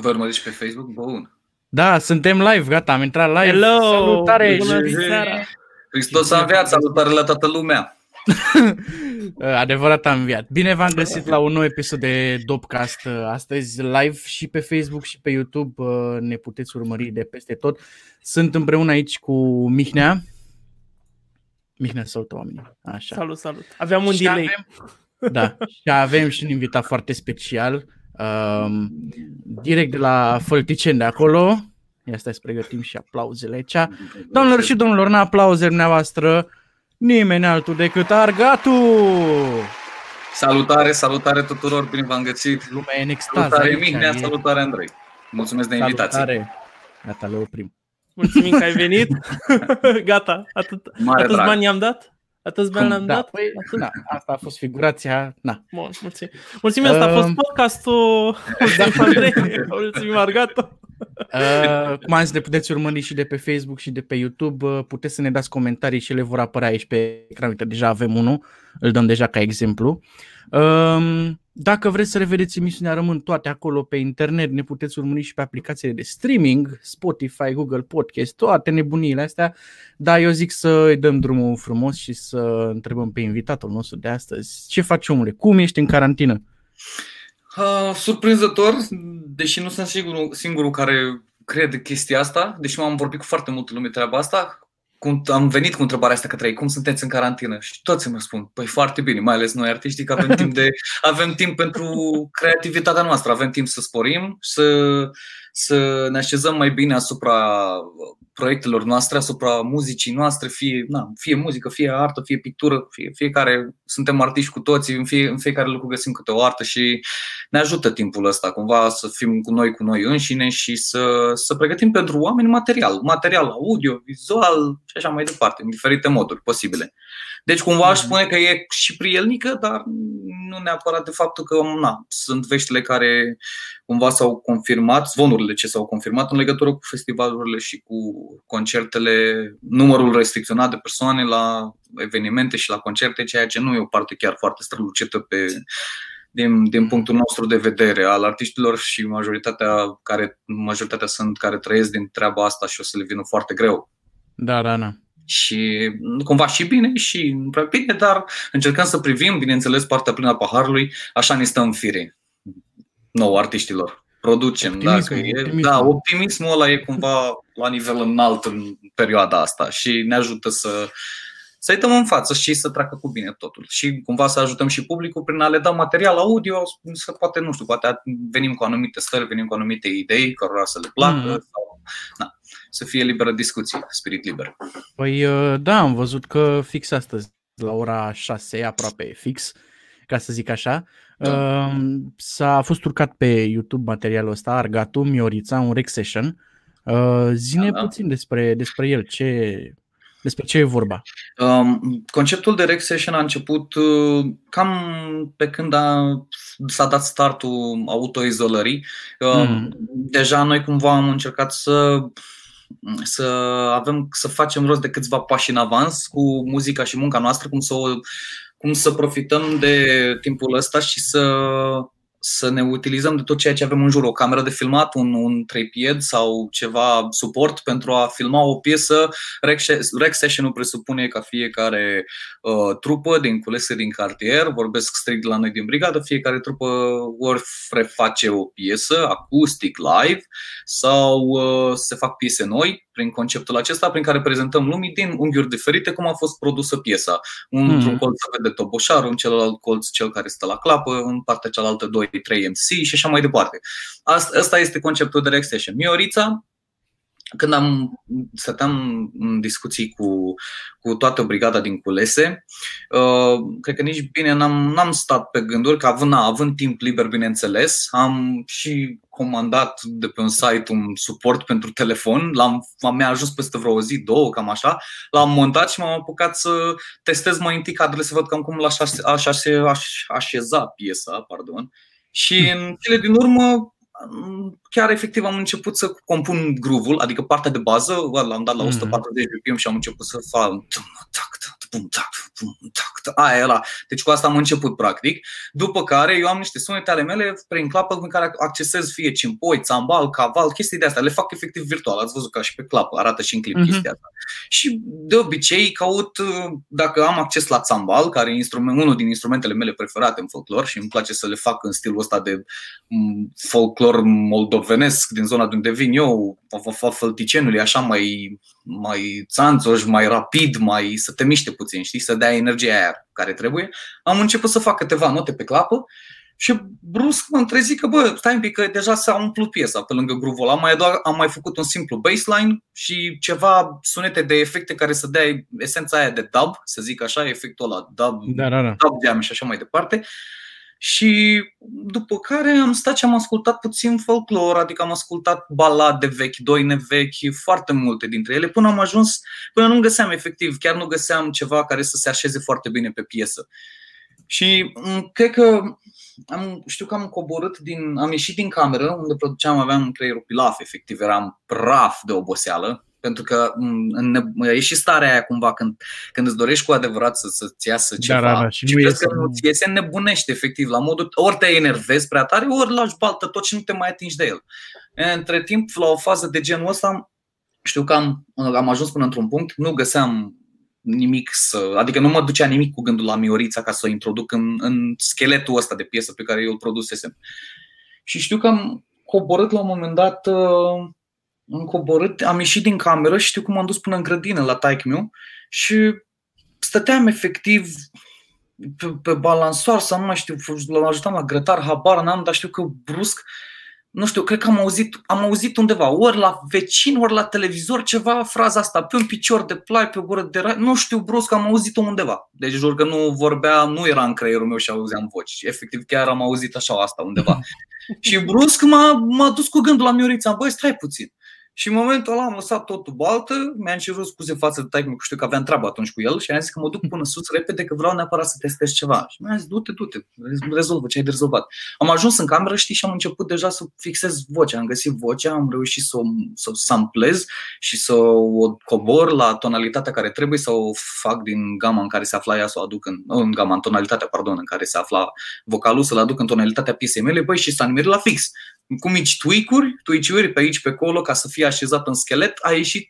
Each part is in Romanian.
Vă urmăriți pe Facebook? Bun. Da, suntem live, gata, am intrat live. Hello! Salutare! Bună și- seara! Hristos a înviat, salutare la toată lumea. Adevărat am înviat. Bine v-am găsit la un nou episod de Dopcast. Astăzi live și pe Facebook și pe YouTube ne puteți urmări de peste tot. Sunt împreună aici cu Mihnea. Mihnea, salută oamenii. Așa. Salut, salut. Aveam un Și delay. Avem, da, și avem și un invitat foarte special. Um, direct de la Fălticeni de acolo. Ia stai să pregătim și aplauzele aici. Doamnelor și domnilor, în aplauze dumneavoastră, nimeni altul decât Argatu! Salutare, salutare tuturor, bine v-am găsit. Lumea e în extaz Salutare aici, Mihnea, e- salutare Andrei. Mulțumesc de invitație. Salutare. Gata, le oprim. Mulțumim că ai venit. Gata, atât, Mare atâți drag. bani i-am dat? Atâți bani Cum? le-am da, dat? păi, Atât? da, asta a fost figurația. Na. Bun, mulțumim. Mulțumim, asta a fost Um, podcastul. Mulțumim, Andrei. Mulțumim, Argato. Uh, cum am zis, ne puteți urmări și de pe Facebook și de pe YouTube. Uh, puteți să ne dați comentarii și le vor apărea aici pe ecran. Uite, deja avem unul, îl dăm deja ca exemplu. Um, dacă vreți să revedeți emisiunea, rămân toate acolo pe internet. Ne puteți urmări și pe aplicațiile de streaming, Spotify, Google Podcast, toate nebuniile astea. Dar eu zic să îi dăm drumul frumos și să întrebăm pe invitatul nostru de astăzi. Ce faci, omule? Cum ești în carantină? Uh, surprinzător, deși nu sunt singurul, singurul care crede chestia asta, deși m-am vorbit cu foarte multă lume treaba asta, cum am venit cu întrebarea asta către ei, cum sunteți în carantină? Și toți îmi răspund, păi foarte bine, mai ales noi artiștii, că avem timp, de, avem timp pentru creativitatea noastră, avem timp să sporim, să, să ne așezăm mai bine asupra proiectelor noastre, asupra muzicii noastre, fie, na, fie muzică, fie artă, fie pictură, fie, fiecare, suntem artiști cu toții, în, fie, în fiecare lucru găsim câte o artă și ne ajută timpul ăsta cumva să fim cu noi, cu noi înșine și să, să pregătim pentru oameni material, material audio, vizual și așa mai departe, în diferite moduri posibile. Deci cumva aș spune că e și prielnică, dar nu neapărat de faptul că na, sunt veștile care cumva s-au confirmat, zvonurile ce s-au confirmat în legătură cu festivalurile și cu concertele, numărul restricționat de persoane la evenimente și la concerte, ceea ce nu e o parte chiar foarte strălucită pe, din, din punctul nostru de vedere al artiștilor și majoritatea care majoritatea sunt care trăiesc din treaba asta și o să le vină foarte greu. Da, da, da. Și cumva și bine și nu prea bine, dar încercăm să privim, bineînțeles, partea plină a paharului, așa ne stă în fire nouă artiștilor. Producem, Optimismul, dacă e, optimismul. da, optimismul ăla e cumva la nivel înalt în perioada asta și ne ajută să să-i dăm în față și să treacă cu bine totul. Și cumva să ajutăm și publicul prin a le da material audio, să poate, nu știu, poate venim cu anumite stări, venim cu anumite idei cărora să le placă Mhm. sau na, să fie liberă discuție, spirit liber. Păi uh, da, am văzut că fix astăzi, la ora 6, aproape fix, ca să zic așa, Da. uh, s-a fost urcat pe YouTube materialul ăsta, Argatu, Miorița, un rec session. Uh, Zine Da, da. puțin despre, despre el, ce, despre ce e vorba. Um, conceptul de Rec Session a început uh, cam pe când a, s-a dat startul autoizolării. Uh, Mm. Deja noi cumva am încercat să să avem să facem rost de câțiva pași în avans cu muzica și munca noastră, cum să, o, cum să profităm de timpul ăsta și să să ne utilizăm de tot ceea ce avem în jur, o cameră de filmat, un, un treipied sau ceva suport pentru a filma o piesă. Rec, rec session-ul presupune ca fiecare uh, trupă din culese din cartier, vorbesc strict la noi din brigadă, fiecare trupă ori reface o piesă acustic live sau uh, se fac piese noi prin conceptul acesta prin care prezentăm lumii din unghiuri diferite cum a fost produsă piesa. Într-un Mhm. colț se vede toboșarul, în celălalt colț cel care stă la clapă, în partea cealaltă 2 3 MC și așa mai departe. Asta, asta este conceptul de Rex Session. Miorița, când am stăteam în discuții cu, cu toată brigada din culese, uh, cred că nici bine n-am, n-am stat pe gânduri, că având, na, având timp liber, bineînțeles, am și comandat de pe un site un suport pentru telefon, l-am, mi-a ajuns peste vreo zi, două, cam așa, l-am montat și m-am apucat să testez mai întâi cadrele, să văd cam cum l-aș aș, aș, aș, așeza piesa, pardon. Și în cele din urmă chiar efectiv am început să compun groove-ul, adică partea de bază, l-am dat la Mhm. 140 BPM și am început să fac pum, tac, pum, tac, tac. Aia era. Deci cu asta am început, practic. După care eu am niște sunete ale mele prin clapă în care accesez fie cimpoi, țambal, caval, chestii de astea. Le fac efectiv virtual. Ați văzut ca și pe clapă, arată și în clip uh-huh. chestia asta. Și de obicei caut, dacă am acces la țambal, care e instrument, unul din instrumentele mele preferate în folclor și îmi place să le fac în stilul ăsta de folclor moldovenesc din zona de unde vin eu, fălticenului, așa mai, mai țanțoș, mai rapid, mai să te miște puțin, știi, să dea energia aia care trebuie, am început să fac câteva note pe clapă și brusc mă trezit că, bă, stai un pic, că deja s-a umplut piesa pe lângă groove am mai, doar, am mai făcut un simplu baseline și ceva sunete de efecte care să dea esența aia de dub, să zic așa, efectul ăla, dub, da, da, da. dub jam și așa mai departe. Și după care am stat și am ascultat puțin folclor, adică am ascultat balade vechi, doine vechi, foarte multe dintre ele, până am ajuns, până nu găseam efectiv, chiar nu găseam ceva care să se așeze foarte bine pe piesă. Și mm, cred că am, știu că am coborât din, am ieșit din cameră unde produceam, aveam creierul pilaf, efectiv, eram praf de oboseală, pentru că mm, e și starea aia cumva când, când îți dorești cu adevărat să, să-ți iasă ceva da, da, da. și, și nu iese, că ți iese nebunește efectiv la modul ori te enervezi prea tare, ori lași baltă tot și nu te mai atingi de el. Între timp, la o fază de genul ăsta, știu că am, am ajuns până într-un punct, nu găseam nimic să. Adică nu mă ducea nimic cu gândul la Miorița ca să o introduc în, în scheletul ăsta de piesă pe care eu îl produsesem. Și știu că am coborât la un moment dat uh, am coborât, am ieșit din cameră și știu cum am dus până în grădină la taic meu și stăteam efectiv pe, pe balansoar sau nu mai știu, l ajutam la grătar, habar n-am, dar știu că brusc, nu știu, cred că am auzit, am auzit undeva, ori la vecin, ori la televizor, ceva, fraza asta, pe un picior de plai, pe o gură de rai, nu știu, brusc am auzit-o undeva. Deci jur că nu vorbea, nu era în creierul meu și auzeam voci. Efectiv, chiar am auzit așa asta undeva. și brusc m-a, m-a dus cu gândul la Miorița, băi, stai puțin. Și în momentul ăla am lăsat totul baltă, mi-am cerut scuze față de taică, că știu că aveam treabă atunci cu el și am zis că mă duc până sus repede că vreau neapărat să testez ceva. Și mi-a zis, du-te, du-te, rezolvă ce ai de rezolvat. Am ajuns în cameră, știi, și am început deja să fixez vocea. Am găsit vocea, am reușit să o să samplez și să o cobor la tonalitatea care trebuie să o fac din gama în care se afla ea, să o aduc în, în gama, în tonalitatea, pardon, în care se afla vocalul, să-l aduc în tonalitatea piesei mele, băi, și s-a nimerit la fix cu mici tweak-uri, tweak pe aici, pe acolo, ca să fie așezat în schelet, a ieșit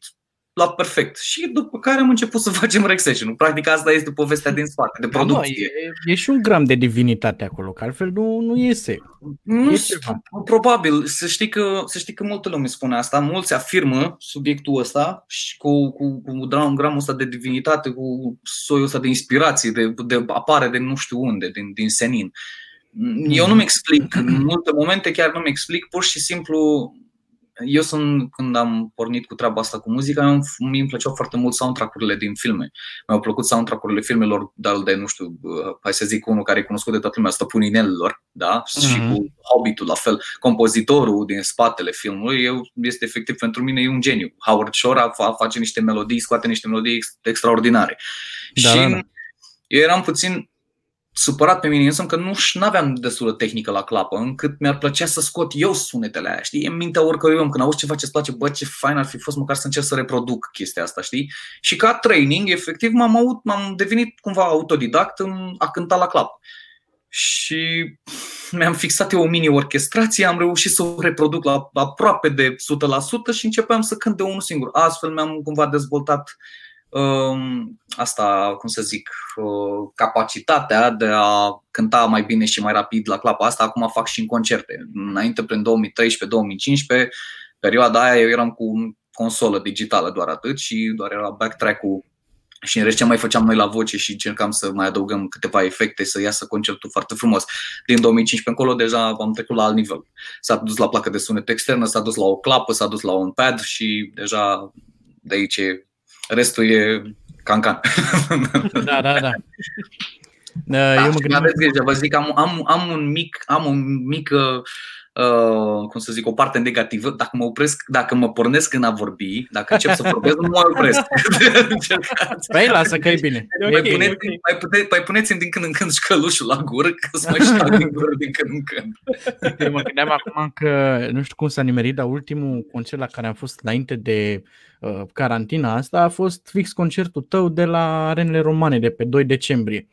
la perfect. Și după care am început să facem rexation Practic asta este povestea din spate, de producție. Da, e, e și un gram de divinitate acolo, că altfel nu, nu iese. Nu e știu, probabil. Să știi, că, să știi că multă lume spune asta. Mulți afirmă subiectul ăsta și cu, cu, cu un gramul ăsta de divinitate, cu soiul ăsta de inspirație, de, de apare de nu știu unde, din, din senin. Eu nu-mi explic, în multe momente chiar nu-mi explic, pur și simplu eu sunt, când am pornit cu treaba asta cu muzica, mi îmi plăceau foarte mult soundtrack-urile din filme. Mi-au plăcut soundtrack-urile filmelor, dar de, nu știu, hai să zic unul care e cunoscut de toată lumea, Stăpânii Inelilor, da? Mm-hmm. Și mhm. cu Hobbitul, la fel. Compozitorul din spatele filmului eu, este efectiv pentru mine e un geniu. Howard Shore a, face niște melodii, scoate niște melodii extraordinare. Da, și da, da. eu eram puțin supărat pe mine însă că nu aveam destulă tehnică la clapă, încât mi-ar plăcea să scot eu sunetele aia, știi? În mintea oricărui om, când auzi ceva ce-ți place, bă, ce fain ar fi fost măcar să încerc să reproduc chestia asta, știi? Și ca training, efectiv, m-am, aut, m-am devenit cumva autodidact în a cânta la clapă. Și mi-am fixat eu o mini-orchestrație, am reușit să o reproduc la aproape de 100% și începeam să cânt de unul singur. Astfel mi-am cumva dezvoltat Um, asta, cum să zic, uh, capacitatea de a cânta mai bine și mai rapid la clapa asta, acum fac și în concerte. Înainte, prin 2013-2015, perioada aia eu eram cu consolă digitală doar atât și doar era backtrack-ul și în rest ce mai făceam noi la voce și încercam să mai adăugăm câteva efecte să iasă concertul foarte frumos. Din 2015 încolo deja am trecut la alt nivel. S-a dus la placă de sunet externă, s-a dus la o clapă, s-a dus la un pad și deja de aici Restul e cancan. Da, da, da. Da, eu mă gândesc... Aveți grijă, vă zic, am, am, am un mic, am un mic, uh, cum să zic, o parte negativă, dacă mă opresc, dacă mă pornesc în a vorbi, dacă încep să vorbesc, nu mă opresc. Încercați. Păi lasă că e bine. E Mai, ok, puneți, e ok. mai, pute, mai puneți-mi din când în când șcălușul la gură, că să mai șag din gură din când în când. Eu mă gândeam acum că nu știu cum s-a nimerit, dar ultimul concert la care am fost înainte de uh, carantina asta a fost fix concertul tău de la Arenele Romane de pe 2 decembrie.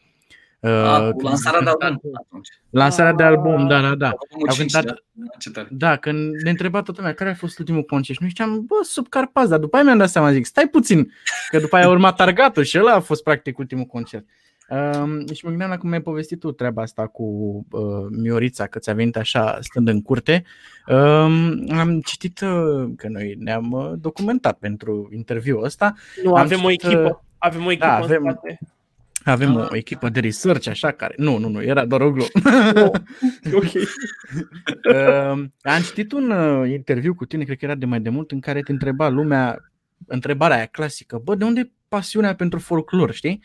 Uh, A, cu când lansarea a de cântat- album. atunci. Lansarea de album, da, da, da. Albumul Au cinci, cântat- da? Ce tare. Da, când ne întreba toată lumea care a fost ultimul concert și noi ziceam, bă, sub Carpați, dar după aia mi-am dat seama, zic, stai puțin, că după aia a urmat Targatul și ăla a fost practic ultimul concert. Um, și mă gândeam la cum mi-ai povestit tu treaba asta cu uh, Miorița, că ți-a venit așa stând în curte. Um, am citit uh, că noi ne-am uh, documentat pentru interviul ăsta. Nu, Am avem o citit, echipă. Avem o echipă da, în avem- spate. Avem Ah. o echipă de research, așa, care... Nu, nu, nu, era doar o glumă. ok. Uh, am citit un uh, interviu cu tine, cred că era de mai demult, în care te întreba lumea, întrebarea aia clasică, bă, de unde e pasiunea pentru folclor, știi?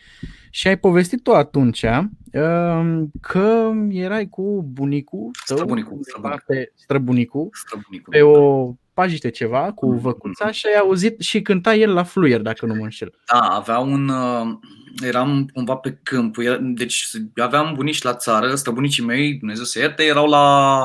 Și ai povestit tu atunci uh, că erai cu bunicul tău, Străbunicul, undeva străbunicul. pe străbunicul, Străbunicul. pe o pajiște ceva cu Mhm. văcuța și ai auzit și cânta el la fluier, dacă nu mă înșel. Da, avea un... uh, Eram cumva pe câmp. Era, deci aveam bunici la țară, străbunicii mei, Dumnezeu să ierte, erau la,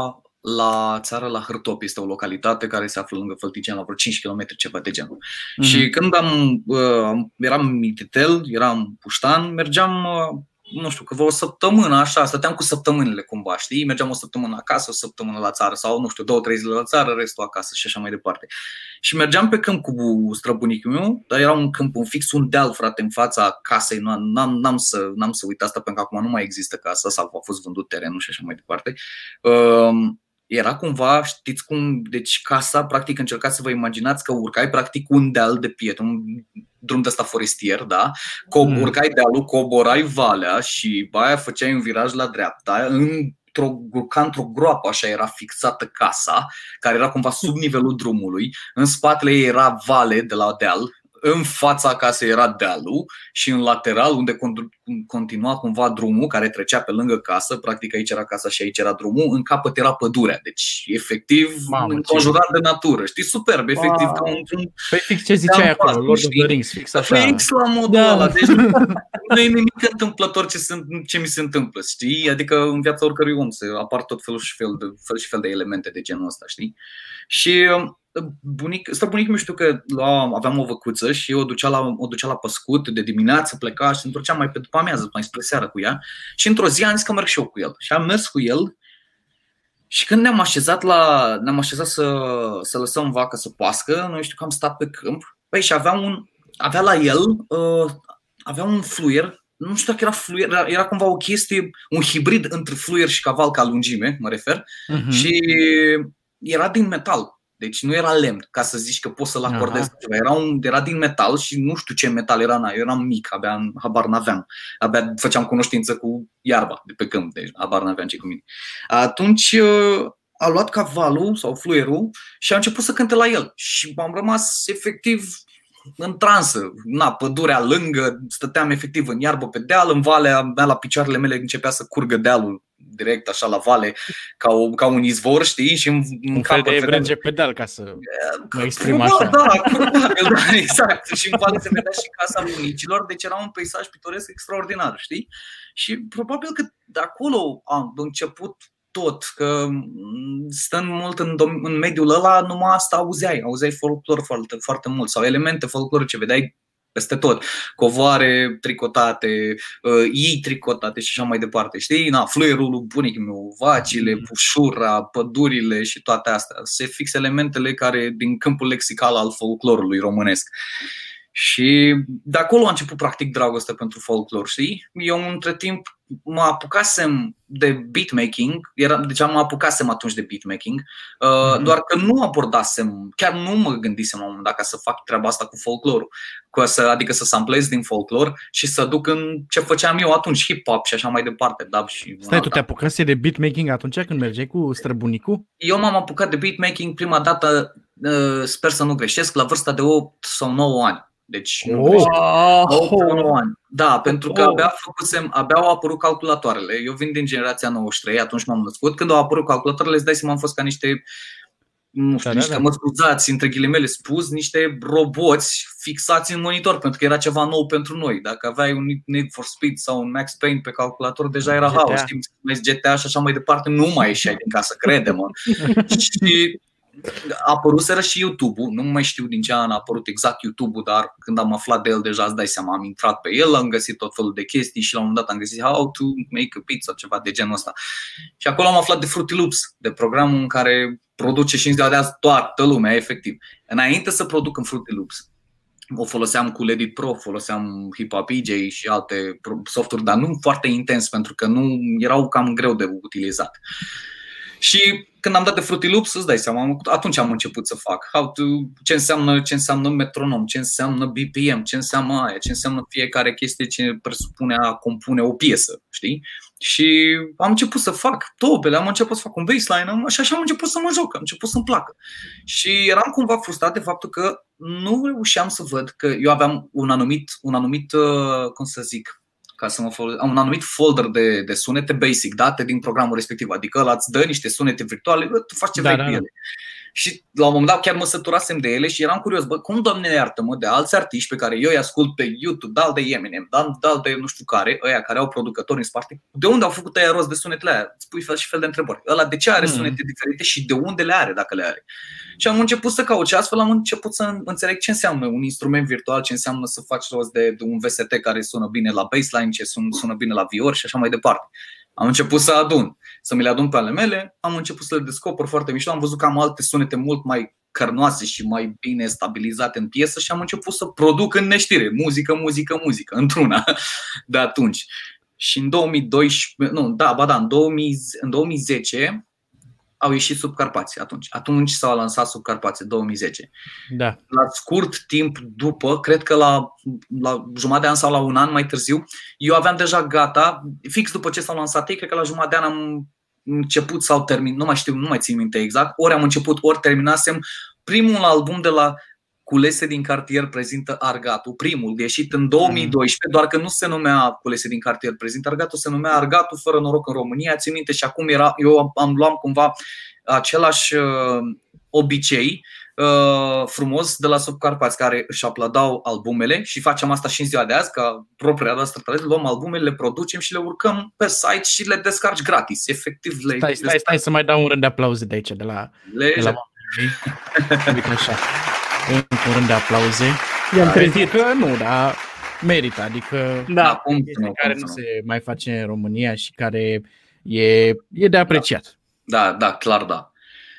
la țară, la Hârtop. Este o localitate care se află lângă Fălticeni, la vreo 5 km, ceva de genul. Mhm. Și când am, uh, eram mititel, eram puștan, mergeam, uh, nu știu, că vreo o săptămână, așa, stăteam cu săptămânile cumva, știi? Mergeam o săptămână acasă, o săptămână la țară sau, nu știu, două, trei zile la țară, restul acasă și așa mai departe. Și mergeam pe câmp cu străbunicul meu, dar era un câmp, un fix, un deal, frate, în fața casei. Nu- N-am, n-am, să, n-am să uit asta, pentru că acum nu mai există casa sau a fost vândut terenul și așa mai departe. Um, era cumva, știți cum, deci casa, practic, încercați să vă imaginați că urcai practic un deal de pietre, un drum de ăsta forestier, da? Co- Mm. urcai dealul, coborai valea și pe aia făceai un viraj la dreapta, într-o, ca într-o groapă, așa era fixată casa, care era cumva sub nivelul drumului, în spatele ei era vale de la deal, în fața casei era dealul și în lateral, unde con- continua cumva drumul care trecea pe lângă casă, practic aici era casa și aici era drumul, în capăt era pădurea. Deci, efectiv, Mamă, înconjurat de natură. Știi, superb, efectiv, Wow. ca un, un Păi fix ce ziceai Da, acolo, da, Lord of știi? the Rings, fix așa. Fix la modul Da. ăla. Deci nu, nu e nimic întâmplător ce, se, ce mi se întâmplă, știi? Adică în viața oricărui om se apar tot felul și fel de, fel și fel de elemente de genul ăsta, știi? Și um, bunic, străbunicul meu știu că lua, aveam o văcuță și o ducea, la, o ducea la păscut, de dimineață pleca și se întorcea mai pe după amiază, mai spre seară cu ea. Și într-o zi am zis că merg și eu cu el. Și am mers cu el și când ne-am așezat, la, ne-am așezat să, să lăsăm vaca să pască, noi știu că am stat pe câmp, păi și avea, un, avea la el, uh, avea un fluier, nu știu dacă era fluier, era, era cumva o chestie, un hibrid între fluier și caval ca lungime, mă refer, Mhm. și era din metal. Deci nu era lemn, ca să zici că poți să-l acordezi Aha. ceva. Era, un, era din metal și nu știu ce metal era. na, Eu eram mic, abia habar n-aveam. Abia făceam cunoștință cu iarba de pe câmp, deci habar n-aveam ce cu mine. Atunci uh, a luat cavalul sau fluierul și a început să cânte la el. Și am rămas efectiv în transă. Na, pădurea lângă, stăteam efectiv în iarbă pe deal, în valea mea la picioarele mele începea să curgă dealul direct așa la vale ca, o, ca un izvor, știi? Și în, în Un fel capăt de vedeam- evrenge pedal, ca să mă exprim Probabil, așa. Da, probabil, da, exact. Și în vale se vedea și casa bunicilor, deci era un peisaj pitoresc extraordinar, știi? Și probabil că de acolo a început tot, că m, stând mult în, dom- în mediul ăla, numai asta auzeai, auzeai folclor foarte, foarte mult sau elemente folclorice, vedeai peste tot, covoare tricotate, uh, ei tricotate și așa mai departe, știi? Na, fluierul lui bunicul meu, vacile, Mhm. pușura, pădurile și toate astea. Se fix elementele care din câmpul lexical al folclorului românesc. Și de acolo a început practic dragostea pentru folclor, știi? Eu între timp mă apucasem de beatmaking, era, deci mă apucasem atunci de beatmaking, uh, Mhm. doar că nu abordasem, chiar nu mă gândisem la un moment dat ca să fac treaba asta cu folclorul, cu să, adică să samplez din folclor și să duc în ce făceam eu atunci, hip-hop și așa mai departe, dub și Stai, tu una te apucase de beatmaking atunci când mergeai cu străbunicul? eu m-am apucat de beatmaking prima dată, uh, sper să nu greșesc, la vârsta de 8 sau 9 ani. Deci Oh. nu greșesc. 8 Oh. 9 ani. Da, pentru că Oh. abia făcusem, abia au apărut calculatoarele. Eu vin din generația 93, atunci m-am născut. Când au apărut calculatoarele, îți dai seama, am fost ca niște nu știu, Da, da, niște da. măscuzați, între ghilimele spus, niște roboți fixați în monitor, pentru că era ceva nou pentru noi. Dacă aveai un Need for Speed sau un Max Payne pe calculator, deja era GTA. haos. Știi, mai GTA și așa mai departe, nu mai ieșeai din casă, crede-mă. și a apăruseră și YouTube-ul, nu mai știu din ce an a apărut exact YouTube-ul, dar când am aflat de el deja îți dai seama, am intrat pe el, am găsit tot felul de chestii și la un moment dat am găsit how to make a pizza, ceva de genul ăsta. Și acolo am aflat de Fruity Loops, de programul în care produce și în ziua de azi toată lumea, efectiv. Înainte să produc în Fruity Loops, o foloseam cu Edit Pro, foloseam Hip Hop EJ și alte pro- softuri, dar nu foarte intens, pentru că nu erau cam greu de utilizat. Și când am dat de Fruity Loops, îți dai seama, am- atunci am început să fac how to, ce înseamnă, ce înseamnă metronom, ce înseamnă BPM, ce înseamnă aia, ce înseamnă fiecare chestie ce presupune a compune o piesă, știi? Și am început să fac topele, am început să fac un baseline am- și așa am început să mă joc, am început să-mi placă. Și eram cumva frustrat de faptul că nu reușeam să văd că eu aveam un anumit, un anumit uh, cum să zic, ca să mă folosesc, un anumit folder de, de sunete basic date din programul respectiv. Adică ăla îți dă niște sunete virtuale, bă, tu faci ce Da, vrei da, cu da. Ele. Și la un moment dat chiar mă săturasem de ele și eram curios, bă, cum, doamne iartă-mă, de alți artiști pe care eu îi ascult pe YouTube, dal de Eminem, dal, dal de nu știu care, ăia care au producători în spate, de unde au făcut ăia rost de sunetele aia? Îți pui fel și fel de întrebări. Ăla de ce are Hmm. sunete diferite și de unde le are, dacă le are? Și am început să caut și astfel am început să înțeleg ce înseamnă un instrument virtual, ce înseamnă să faci rost de, de un VST care sună bine la baseline, ce sună, sună bine la vior și așa mai departe. Am început să adun, să mi le adun pe ale mele, am început să le descoper foarte mișto, am văzut că am alte sunete mult mai cărnoase și mai bine stabilizate în piesă și am început să produc în neștire, muzică, muzică, muzică, într-una. De atunci. Și în 2012, nu, da, ba da, în, 2000, în 2010 au ieșit sub Carpați atunci. Atunci s-au lansat sub Carpați, 2010 Da. la scurt timp după, cred că la, la jumătate de an sau la un an mai târziu, eu aveam deja gata, fix după ce s-au lansat ei, cred că la jumătate de an am început sau termin, nu mai știu, nu mai țin minte exact, ori am început, ori terminasem primul album de la Culese din cartier prezintă Argatul, primul, ieșit în 2012, doar că nu se numea Culese din cartier prezintă Argatul, se numea Argatul fără noroc în România. Țin minte și acum era, eu am, am luat cumva același uh, obicei uh, frumos de la Subcarpați care își aplaudau albumele și facem asta și în ziua de azi, ca propria noastră tradiție, luăm albumele, le producem și le urcăm pe site și le descarci gratis. Efectiv, le, Stai, stai, stai să mai dau un rând de aplauze de aici, de la, le, de la Uite așa. Încă un rând de aplauze. I-am trezit. Adică nu, dar merită. Adică Da. Acum, chestie care nu se mai face în România și care e, e de apreciat. Da, da, clar da.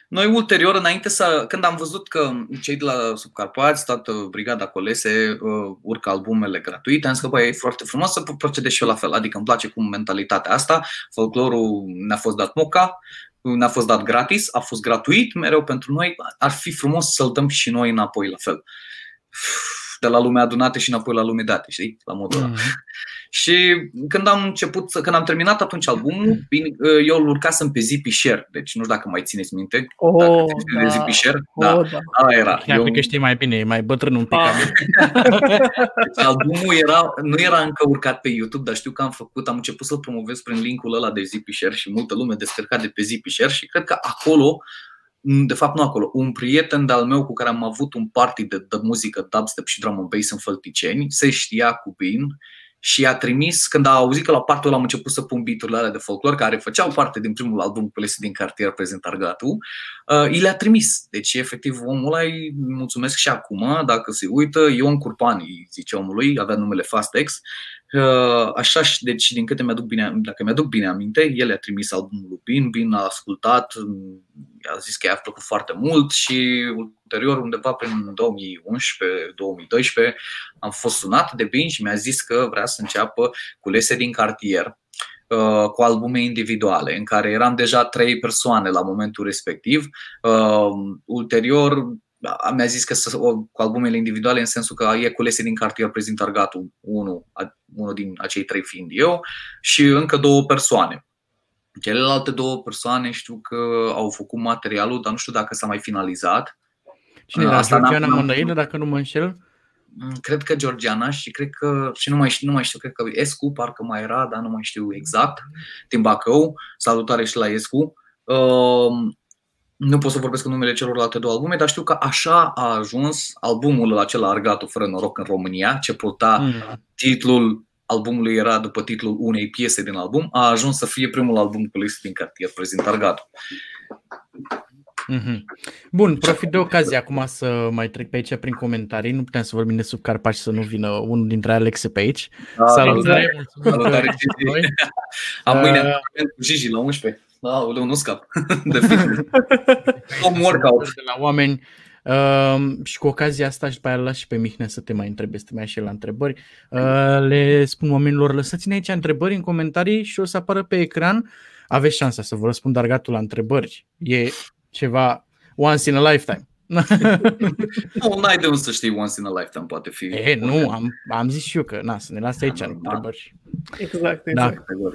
Noi ulterior, înainte să, când am văzut că cei de la Subcarpați, toată brigada Colese uh, urcă albumele gratuite, am zis că băi, e foarte frumos să procedez și eu la fel. Adică îmi place cum mentalitatea asta, folclorul ne-a fost dat moca, ne-a fost dat gratis, a fost gratuit mereu pentru noi, ar fi frumos să-l dăm și noi înapoi la fel. De la lumea adunate și înapoi la lume date, știi? La modul ăla. Mm. Și când am început, să- când am terminat atunci albumul, bine, eu îl urcasem pe Zippy Share, deci nu știu dacă mai țineți minte. Oh, dacă țineți de da. Zippy Share, da, Oh, da. ala era. Chiar Eu, că știi mai bine, e mai bătrân un pic. Ah. ca mine. deci albumul era, nu era încă urcat pe YouTube, dar știu că am făcut, am început să-l promovez prin linkul ăla de Zippy Share și multă lume descărca de pe Zippy Share și cred că acolo, de fapt nu acolo, un prieten de-al meu cu care am avut un party de, de muzică dubstep și drum and bass în Fălticeni, se știa cu Bin și a trimis, când a auzit că la partul ăla am început să pun beat-urile alea de folclor, care făceau parte din primul album Culese din cartier prezent Argatu, uh, i le-a trimis. Deci, efectiv, omul ăla îi mulțumesc și acum, dacă se uită, Ion Curpan, îi zice omului, avea numele Fastex, Uh, așa și deci din câte mi-aduc bine, dacă mi-aduc bine aminte, el a trimis albumul lui Bin, Bin a ascultat, a zis că i-a plăcut foarte mult și ulterior undeva prin 2011-2012 am fost sunat de Bin și mi-a zis că vrea să înceapă culese din cartier uh, cu albume individuale, în care eram deja trei persoane la momentul respectiv. Uh, ulterior, a- mi-a zis că să, o, cu albumele individuale în sensul că e culese din cartier prezint Argatul, unul, a- unul din acei trei fiind eu, și încă două persoane. Celelalte două persoane știu că au făcut materialul, dar nu știu dacă s-a mai finalizat. Cine era? Asta n-am- Georgiana n-am- Mănăilă, dacă nu mă înșel? mm, cred că Georgiana și cred că, și nu mai, nu mai știu, cred că Escu parcă mai era, dar nu mai știu exact, din Bacău, salutare și la Escu. Uh, nu pot să vorbesc în numele celorlalte două albume, dar știu că așa a ajuns albumul acela Argatul fără noroc în România, ce purta mm. titlul albumului era după titlul unei piese din album, a ajuns să fie primul album cu list din cartier prezint Argatul. Mm-hmm. Bun, profit de ocazie acum să mai trec pe aici prin comentarii. Nu putem să vorbim de sub Carpaci să nu vină unul dintre Alexe pe aici. Da, salutare! Salutare, Gigi! Am mâine uh, cu Gigi la 11. Aoleu, nu scap. De Om workout. De la oameni. Uh, și cu ocazia asta și după aia las și pe Mihnea să te mai întrebe, să te mai la întrebări. Uh, le spun oamenilor, lăsați-ne aici întrebări în comentarii și o să apară pe ecran. Aveți șansa să vă răspund argatul la întrebări. E ceva once in a lifetime. nu, n-ai de unde să știi once in a lifetime, poate fi. E, nu, am, am zis și eu că, na, să ne lase aici întrebări. Exact, exact. Da.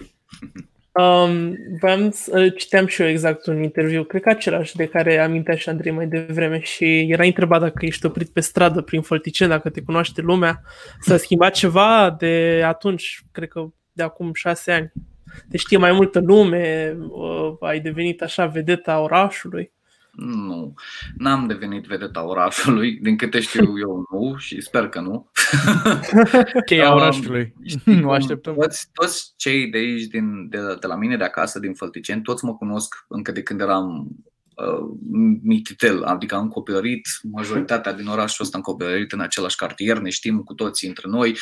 Um, v-am, citeam și eu exact un interviu, cred că același de care amintea și Andrei mai devreme și era întrebat dacă ești oprit pe stradă prin Fălticeni, dacă te cunoaște lumea. S-a schimbat ceva de atunci, cred că de acum șase ani. Te știe mai multă lume, uh, ai devenit așa vedeta orașului. Nu, n-am devenit vedeta orașului, din câte știu eu nu și sper că nu. Cheia orașului, nu așteptăm. Toți, toți cei de aici, din, de, de la mine de acasă, din Fălticeni, toți mă cunosc încă de când eram uh, mititel, adică am copilărit, majoritatea din orașul ăsta am copilărit în același cartier, ne știm cu toții între noi,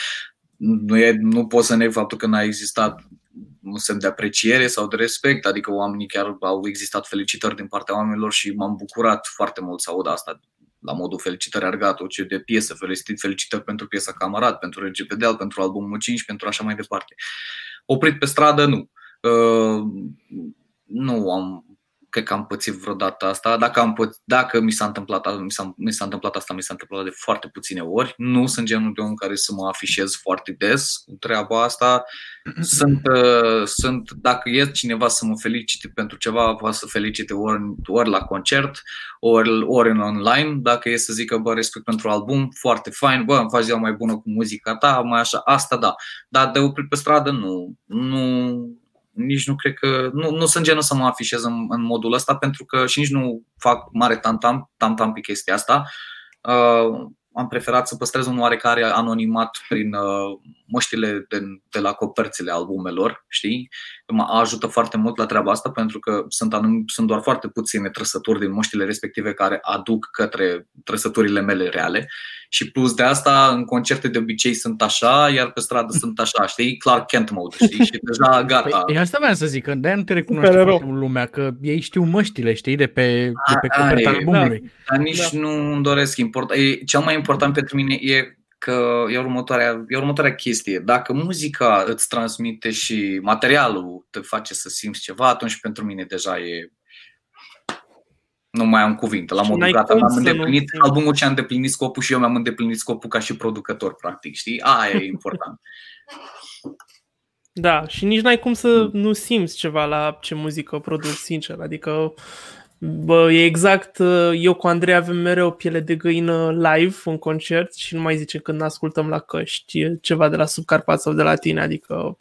nu, e, nu pot să ne faptul că n-a existat un semn de apreciere sau de respect, adică oamenii chiar au existat felicitări din partea oamenilor și m-am bucurat foarte mult să aud asta la modul felicitări Argato, ce de piesă, felicitări, felicitări pentru piesa Camarat, pentru RGPDL, pentru albumul 5, pentru așa mai departe. Oprit pe stradă, nu. Uh, nu am cred că am pățit vreodată asta. Dacă, am păț- dacă mi, s-a întâmplat, mi, s-a, mi s-a întâmplat asta, mi s-a întâmplat de foarte puține ori. Nu sunt genul de om care să mă afișez foarte des cu treaba asta. Sunt, uh, sunt dacă e cineva să mă felicite pentru ceva, poate să felicite ori, ori la concert, ori, ori în online. Dacă e să zică, bă, respect pentru album, foarte fain, bă, îmi faci ziua mai bună cu muzica ta, mai așa, asta da. Dar de oprit pe stradă, nu. Nu, nici nu cred că, nu, nu sunt genul să mă afișez în, în modul ăsta pentru că și nici nu fac mare tam-tam, tam-tam pe chestia asta. Uh, am preferat să păstrez un oarecare anonimat prin uh, măștile de, de la coperțile albumelor, știi? Mă ajută foarte mult la treaba asta pentru că sunt, anum, sunt doar foarte puține trăsături din măștile respective care aduc către trăsăturile mele reale și plus de asta în concerte de obicei sunt așa, iar pe stradă sunt așa, știi? Clark Kent mode, știi? Și deja gata. Păi, asta vreau să zic, că de nu te recunoaște foarte mult lumea, că ei știu măștile, știi, de pe, de pe coperta albumului. Da, dar nici da. nu îmi doresc import. E, cel mai important pentru mine e că e următoarea, e următoarea chestie. Dacă muzica îți transmite și materialul te face să simți ceva, atunci pentru mine deja e nu mai am cuvinte. La modul gata, am îndeplinit nu... albumul ce a îndeplinit scopul și eu mi-am îndeplinit scopul ca și producător, practic, știi? Aia e important. Da, și nici n-ai cum să nu simți ceva la ce muzică produci, sincer. Adică Bă, e exact, eu cu Andrei avem mereu piele de găină live în concert și nu mai zice când ascultăm la căști ceva de la Subcarpat sau de la tine, adică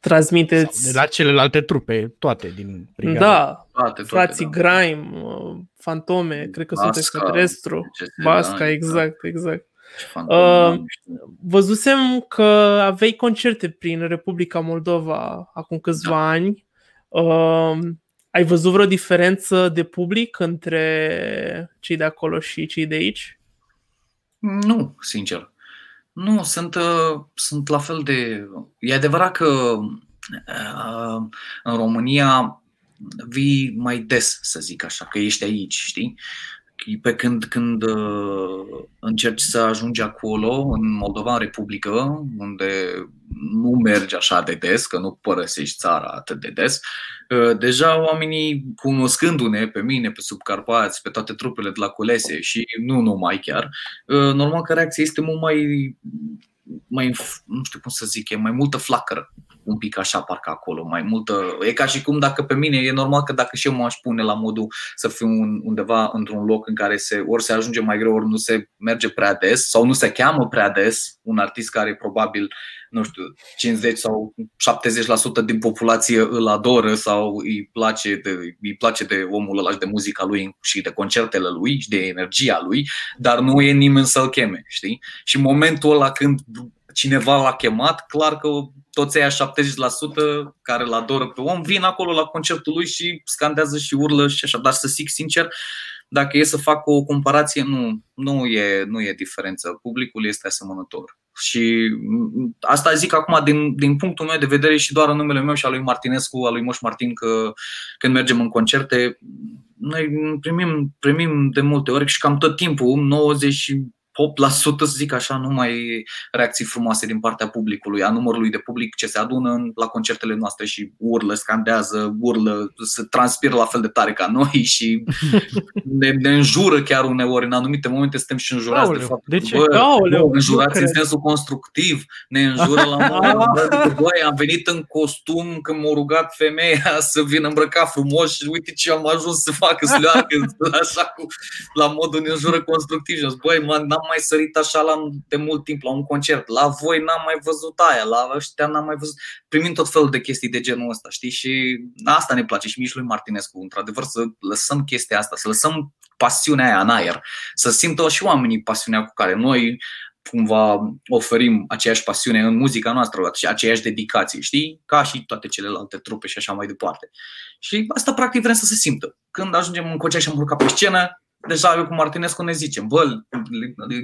transmiteți... Sau de la celelalte trupe, toate din brigada. Da, toate, toate, frații da. Grime, Fantome, cred că sunt extraterestru, Basca, da, exact, exact. Uh, văzusem că aveai concerte prin Republica Moldova acum câțiva da. ani. Uh, ai văzut vreo diferență de public între cei de acolo și cei de aici? Nu, sincer. Nu, sunt, uh, sunt la fel de. E adevărat că uh, în România vii mai des, să zic așa, că ești aici, știi? Pe când, când uh, încerci să ajungi acolo, în Moldova, în Republică, unde nu mergi așa de des, că nu părăsești țara atât de des, uh, deja oamenii, cunoscându-ne pe mine, pe Subcarpați, pe toate trupele de la Culese și nu numai chiar, uh, normal că reacția este mult mai, mai nu știu cum să zic, e mai multă flacără un pic așa parcă acolo, mai multă. E ca și cum dacă pe mine, e normal că dacă și eu m-aș pune la modul să fiu undeva într-un loc în care se, ori se ajunge mai greu, ori nu se merge prea des sau nu se cheamă prea des, un artist care probabil nu știu, 50 sau 70% din populație îl adoră sau îi place de, îi place de omul ăla și de muzica lui și de concertele lui și de energia lui, dar nu e nimeni să-l cheme, știi? Și în momentul ăla când cineva l-a chemat, clar că toți aia 70% care îl adoră pe om vin acolo la concertul lui și scandează și urlă și așa. Dar să zic sincer, dacă e să fac o comparație, nu, nu, e, nu e diferență. Publicul este asemănător. Și asta zic acum din, din punctul meu de vedere și doar în numele meu și al lui Martinescu, al lui Moș Martin, că când mergem în concerte, noi primim, primim de multe ori și cam tot timpul, 90 8%, să zic așa, nu mai reacții frumoase din partea publicului, a numărului de public ce se adună la concertele noastre și urlă, scandează, urlă, se transpiră la fel de tare ca noi și ne, ne înjură chiar uneori. În anumite momente suntem și înjurați Aoleu, de fapt. de ce? Bă, Aoleu, înjurați nu în cred. sensul constructiv, ne înjură la modul, băi, am venit în costum când m-a rugat femeia să vină îmbrăcat frumos și uite ce am ajuns să fac, să leargă, așa cu, la modul ne înjură constructiv. Și am zis, băi, man, n-am mai sărit așa la, de mult timp la un concert. La voi n-am mai văzut aia, la ăștia n-am mai văzut. Primim tot felul de chestii de genul ăsta, știi? Și asta ne place și mie și lui Martinescu, într-adevăr, să lăsăm chestia asta, să lăsăm pasiunea aia în aer, să simtă și oamenii pasiunea cu care noi cumva oferim aceeași pasiune în muzica noastră, aceeași dedicație, știi? Ca și toate celelalte trupe și așa mai departe. Și asta practic vrem să se simtă. Când ajungem în concert și am urcat pe scenă, deja eu cu Martinescu ne zicem, bă,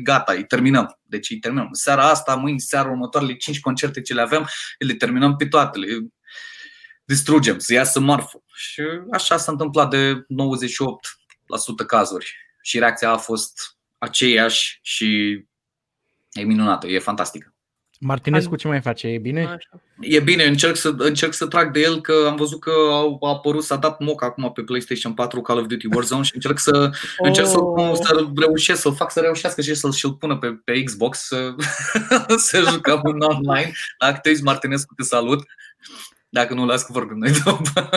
gata, îi terminăm. Deci îi terminăm. Seara asta, mâine, seara următoarele 5 concerte ce le avem, le terminăm pe toate, le distrugem, să iasă marfă. Și așa s-a întâmplat de 98% cazuri. Și reacția a fost aceeași și e minunată, e fantastică. Martinescu ce mai face? E bine? Așa. E bine, încerc să, încerc să trag de el că am văzut că au a apărut, s-a dat moc acum pe PlayStation 4 Call of Duty Warzone și încerc să, oh. încerc să, să reușesc, să-l fac să reușească și să-l și-l pună pe, pe Xbox să, să jucăm în online. Dacă te uiți, Martinescu, te salut. Dacă nu las că vorbim noi după.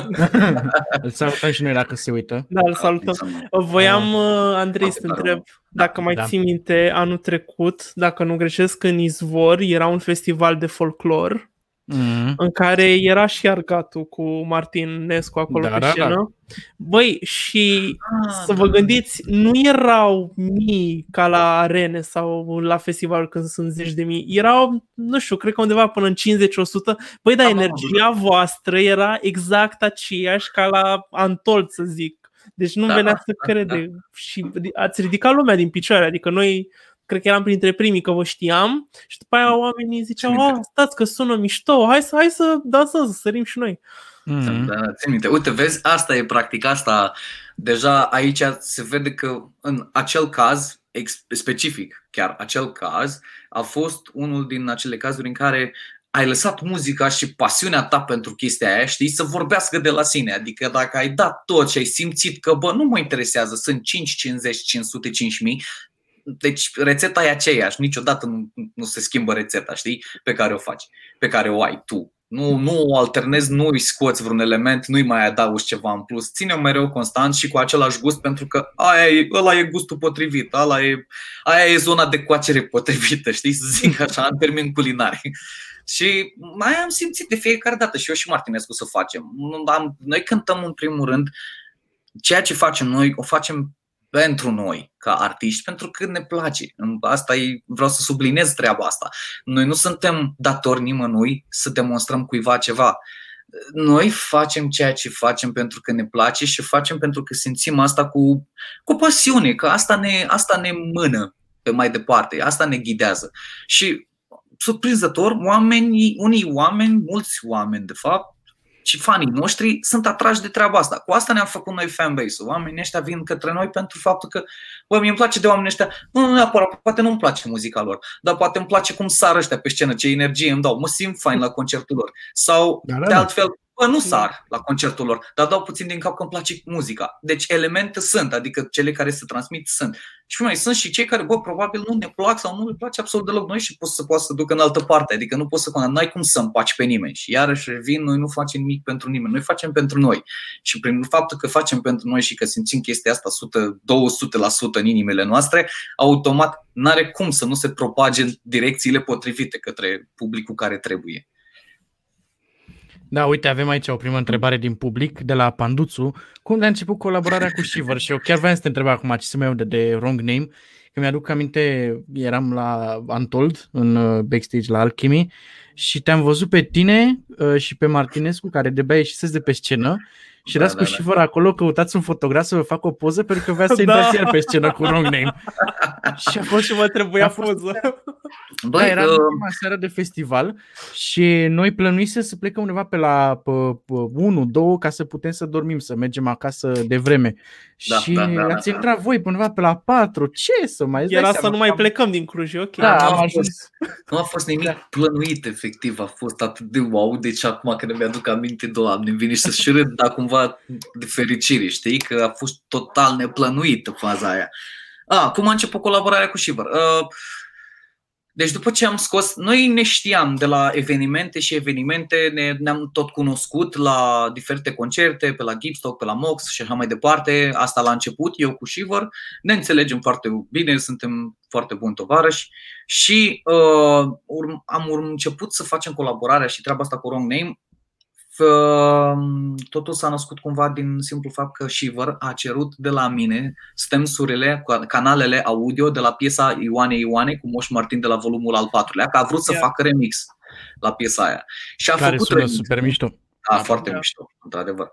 Îl salutăm și noi dacă se uită. Da, îl salutăm. Voiam, uh, Andrei, să te întreb dacă mai Da. ții minte anul trecut, dacă nu greșesc, în Izvor era un festival de folclor Mm. în care era și Argatul cu Martin Nescu acolo Da, pe da, da. scenă. Băi, și Ah, să vă gândiți, nu erau mii ca la arene sau la festival când sunt zeci de mii. Erau, nu știu, cred că undeva până în 50-100. Băi, dar Da, energia voastră era exact aceeași ca la Antold, să zic. Deci nu Da, venea da, să da, crede. Și ați ridicat lumea din picioare. Adică noi cred că eram printre primii că vă știam și după aia oamenii ziceau, Țin minte. "Ah, stați că sună mișto, hai să, hai să dansăm, să sărim și noi. Mm. Da, țin minte. Uite, vezi, asta e practic asta. Deja aici se vede că în acel caz, ex- specific chiar acel caz, a fost unul din acele cazuri în care ai lăsat muzica și pasiunea ta pentru chestia aia, știi, să vorbească de la sine. Adică dacă ai dat tot și ai simțit că, bă, nu mă interesează, sunt 5, 50, 500, 5000, deci rețeta e aceeași, niciodată nu, nu se schimbă rețeta, știi, pe care o faci, pe care o ai tu. Nu, nu o alternezi, nu îi scoți vreun element, nu îi mai adaugi ceva în plus. Ține-o mereu constant și cu același gust pentru că aia e, ăla e gustul potrivit, ăla e, aia e zona de coacere potrivită, știi, să zic așa, în termeni culinari. Și mai am simțit de fiecare dată și eu și Martinescu să facem. Am, noi cântăm în primul rând ceea ce facem noi, o facem pentru noi, ca artiști, pentru că ne place. Asta e, vreau să subliniez treaba asta. Noi nu suntem datori nimănui să demonstrăm cuiva ceva. Noi facem ceea ce facem pentru că ne place și facem pentru că simțim asta cu, cu pasiune, că asta ne, asta ne mână pe mai departe, asta ne ghidează. Și surprinzător, oamenii, unii oameni, mulți oameni de fapt, și fanii noștri sunt atrași de treaba asta. Cu asta ne-am făcut noi fanbase-ul. Oamenii ăștia vin către noi pentru faptul că, bă, mie îmi place de oamenii ăștia, nu neapărat, poate nu-mi place muzica lor, dar poate îmi place cum sar ăștia pe scenă, ce energie îmi dau, mă simt fain la concertul lor. Sau, Da, da, de da. altfel, Bă, nu sar la concertul lor, dar dau puțin din cap că îmi place muzica. Deci elemente sunt, adică cele care se transmit sunt. Și mai sunt și cei care, bă, probabil nu ne plac sau nu le place absolut deloc noi și pot să poată să ducă în altă parte. Adică nu poți să nu ai cum să împaci pe nimeni. Și iarăși vin, noi nu facem nimic pentru nimeni, noi facem pentru noi. Și prin faptul că facem pentru noi și că simțim chestia asta 100-200% în inimile noastre, automat n-are cum să nu se propage în direcțiile potrivite către publicul care trebuie. Da, uite, avem aici o primă întrebare din public de la Panduțu. Cum de a început colaborarea cu Shiver? Și eu chiar vreau să te întreb acum ce se mai de, de Wrong Name, că mi-aduc aminte, eram la Untold, în uh, backstage la Alchemy și te-am văzut pe tine uh, și pe Martinescu, care de-abia ieșiseți de pe scenă și erați da, cu da, Shiver da. acolo, căutați un fotograf să vă fac o poză pentru că vrea să-i da. dați iar pe scenă cu Wrong Name. Și a fost și mă trebuia poză. Băi, da, era uh... prima seară de festival și noi plănuise să plecăm undeva pe la 1, 2 ca să putem să dormim, să mergem acasă de vreme. Da, și da, da, ați da, intrat da. voi pe undeva pe la 4. Ce să mai Era să nu mai plecăm din Cluj, ok. Da, nu, a fost, nu a fost nimic da. plănuit, efectiv. A fost atât de wow. Deci acum când mi-aduc aminte, doamne, îmi vine să și râd, dar cumva de fericire, știi? Că a fost total neplănuită faza aia. A, cum a început colaborarea cu Shiver? Uh, deci după ce am scos, noi ne știam de la evenimente și evenimente, ne, ne-am tot cunoscut la diferite concerte, pe la Gipstock, pe la Mox și așa mai departe. Asta la început, eu cu Shiver. Ne înțelegem foarte bine, suntem foarte buni tovarăși și uh, am început să facem colaborarea și treaba asta cu Wrong Name totul s-a născut cumva din simplu fapt că Shiver a cerut de la mine stemsurile, canalele audio de la piesa Ioane Ioane cu Moș Martin de la volumul al patrulea, că a vrut să yeah. facă remix la piesa aia. Și a Care făcut sună remix. super mișto. Da, da foarte da. mișto, într-adevăr.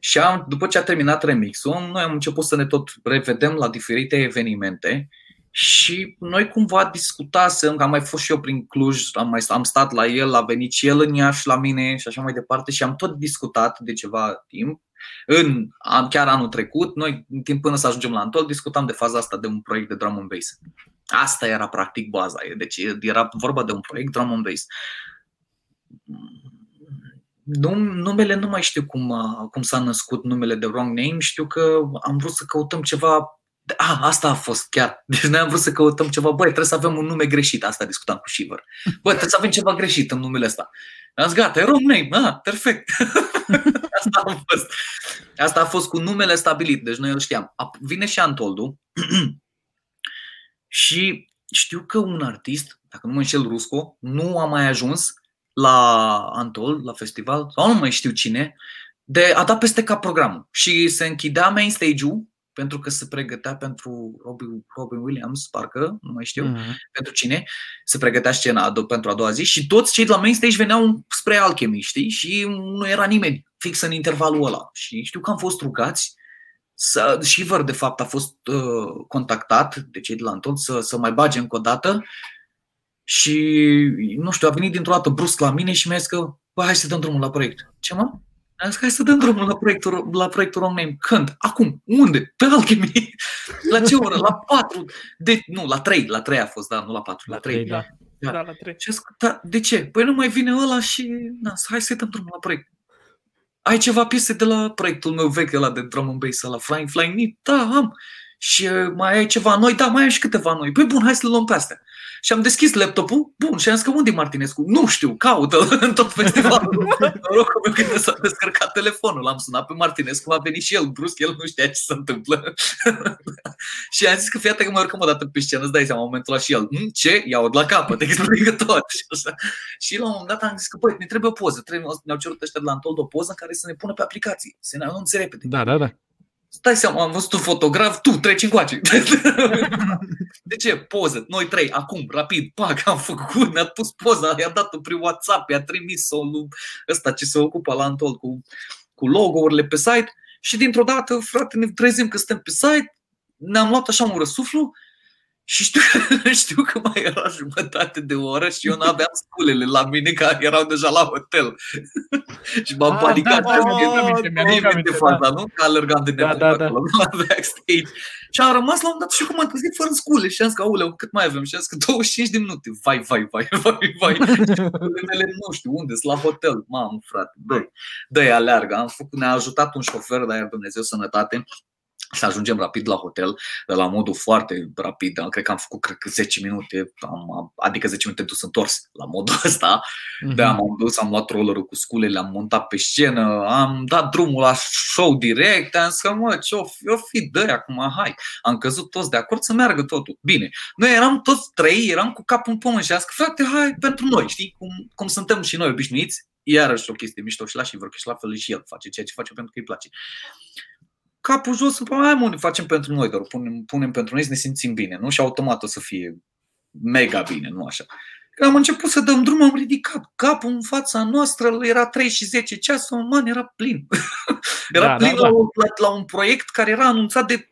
Și am, după ce a terminat remixul, noi am început să ne tot revedem la diferite evenimente și noi cumva discutasem, că am mai fost și eu prin Cluj, am, mai, am stat la el, a venit și el în Iași la mine și așa mai departe și am tot discutat de ceva timp. În, chiar anul trecut, noi, în timp până să ajungem la Antol, discutam de faza asta de un proiect de drum and bass. Asta era practic baza. Deci era vorba de un proiect drum and bass. numele nu mai știu cum, cum s-a născut numele de Wrong Name, știu că am vrut să căutăm ceva a, asta a fost chiar. Deci noi am vrut să căutăm ceva. Băi, trebuie să avem un nume greșit. Asta discutam cu Shiver. Băi, trebuie să avem ceva greșit în numele ăsta. Am zis, gata, e wrong name. Ah, perfect. asta a fost. Asta a fost cu numele stabilit. Deci noi îl știam. Vine și Antoldu și știu că un artist, dacă nu mă înșel Rusco, nu a mai ajuns la Antol, la festival, sau nu mai știu cine, de a da peste cap programul. Și se închidea main stage-ul pentru că se pregătea pentru Robin, Robin Williams, parcă, nu mai știu, mm-hmm. pentru cine, se pregătea scena pentru a doua zi și toți cei de la main stage veneau spre Alchemy, știi? Și nu era nimeni fix în intervalul ăla. Și știu că am fost rugați să, Shiver, de fapt, a fost uh, contactat de cei de la Anton să, să mai bage încă o dată și, nu știu, a venit dintr-o dată brusc la mine și mi-a zis că, bă, hai să dăm drumul la proiect. Ce mă? Am zis, hai să dăm drumul la proiectul, la proiectul Romname. Când? Acum. Unde? Pe Alchemy. La ce oră? La 4. De, nu, la 3. La 3 a fost, da, nu la 4. La 3. La 3 da. Da. da, la 3. Ce, da, de ce? Păi nu mai vine ăla și na, hai să dăm drumul la proiect. Ai ceva piese de la proiectul meu vechi, ăla de drum and bass, la Flying Flying Knee? Da, am. Și uh, mai ai ceva noi? Da, mai ai și câteva noi. Păi bun, hai să le luăm pe astea. Și am deschis laptopul, bun, și am zis că unde e Martinescu? Nu știu, caută în tot festivalul. Norocul meu când s-a descărcat telefonul, l-am sunat pe Martinescu, a venit și el brusc, el nu știa ce se întâmplă. și am zis că fii că mai urcăm o dată pe scenă, îți dai seama, în momentul ăla și el, hm, ce? Iau de la capăt, explică tot. și, așa. și la un moment dat am zis că, băi, ne trebuie o poză, trebuie, ne-au cerut ăștia de la Antol o poză în care să ne pună pe aplicații, să ne anunțe repede. Da, da, da. Stai seama, am văzut un fotograf, tu treci încoace. de ce? Poză, noi trei, acum, rapid, pac, am făcut, ne-a pus poza, i-a dat-o prin WhatsApp, i-a trimis-o lui ăsta ce se ocupă la Antol cu, cu logo-urile pe site și dintr-o dată, frate, ne trezim că suntem pe site, ne-am luat așa un răsuflu Și știu, știu că mai era jumătate de oră și eu n-aveam sculele la mine care erau deja la hotel. și m-am Ah, panicat. da, da, mi-am mi-am aminte, aminte, mi-am mi-am aminte aminte, faza, nu? Că alergam de Da, nebun da, da. acolo, la backstage. Și am rămas la un dat și cum am trezit fără scule și am zis că, auleu, cât mai avem? Și am zis că 25 de minute. Vai, vai, vai, vai, vai. Sculele mele nu știu unde, sunt la hotel. Mamă, frate, dă dă aleargă. Am făcut, ne-a ajutat un șofer, dar Dumnezeu sănătate, să ajungem rapid la hotel, de la modul foarte rapid. Am- Cred că am făcut cred că 10 minute, am, am- adică 10 minute dus întors la modul ăsta. Mhm. Da, m-am dus, am luat rollerul cu sculele, am montat pe scenă, am dat drumul la show direct, am zis că, mă, ce o fi, o fi dă acum, hai. Am căzut toți de acord să meargă totul. Bine, noi eram toți trei, eram cu capul în pământ și am zis că, frate, hai pentru noi, știi, cum, cum suntem și noi obișnuiți, iarăși o chestie mișto și la și vor că și la fel și el face ceea ce face pentru că îi place. Capul jos, în pământ, hai mă, ne facem pentru noi, doar o punem, punem pentru noi să ne simțim bine, nu? Și automat o să fie mega bine, nu așa. Când am început să dăm drum, am ridicat capul în fața noastră, era 3 și 10 ceasul, man, era plin. era Da, plin da, la, da. un- la, la un proiect care era anunțat de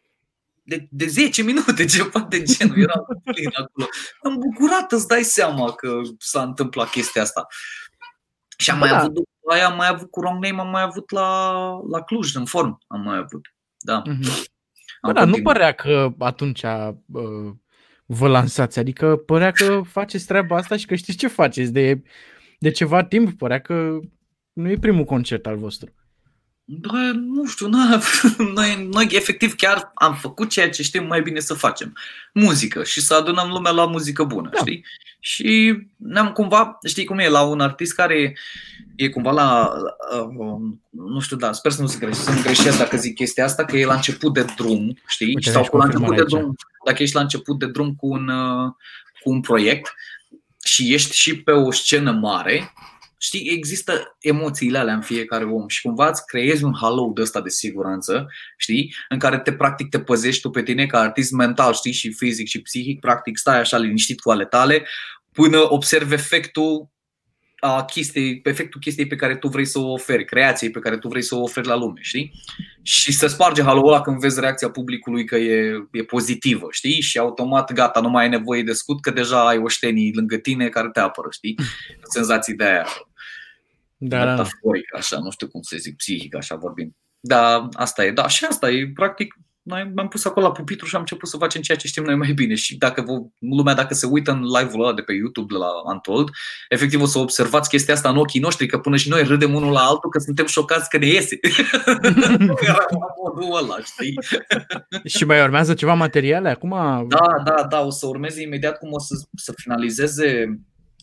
de, de 10 minute, ceva de genul, era plin acolo. Am bucurat, îți dai seama că s-a întâmplat chestia asta. Și am mai Da. avut după aia, am mai avut cu Wrong Name, am mai avut la, la Cluj, în form, am mai avut. Da. Mhm. Am Bă, da, nu continuat. părea că atunci uh, vă lansați, adică părea că faceți treaba asta și că știți ce faceți de, de ceva timp, părea că nu e primul concert al vostru. Bă, nu știu, na, noi, noi efectiv chiar am făcut ceea ce știm mai bine să facem. Muzică și să adunăm lumea la muzică bună, Da. știi? Și ne-am cumva, știi cum e, la un artist care e cumva la, uh, nu știu, da, sper să nu se greșesc, să nu greșesc dacă zic chestia asta, că e la început de drum, știi? Uite, Sau avem și la început de confirmare aici. drum, dacă ești la început de drum cu un, uh, cu un proiect și ești și pe o scenă mare, știi, există emoțiile alea în fiecare om și cumva îți creezi un halo de ăsta de siguranță, știi, în care te practic te păzești tu pe tine ca artist mental, știi, și fizic și psihic, practic stai așa liniștit cu ale tale până observi efectul a chestiei, efectul chestiei pe care tu vrei să o oferi, creației pe care tu vrei să o oferi la lume, știi? Și se sparge halo ăla când vezi reacția publicului că e, e pozitivă, știi? Și automat gata, nu mai ai nevoie de scut, că deja ai oștenii lângă tine care te apără, știi? Senzații de aia Da, da, da. metaforic, așa, nu știu cum să zic, psihic, așa vorbim. Da, asta e, da, și asta e, practic, noi m-am pus acolo la pupitru și am început să facem ceea ce știm noi mai bine și dacă vă, lumea, dacă se uită în live-ul ăla de pe YouTube de la Untold, efectiv o să observați chestia asta în ochii noștri, că până și noi râdem unul la altul, că suntem șocați că ne iese. Era la modul ăla, știi? Și mai urmează ceva materiale acum? Da, da, da, o să urmeze imediat cum o să, să finalizeze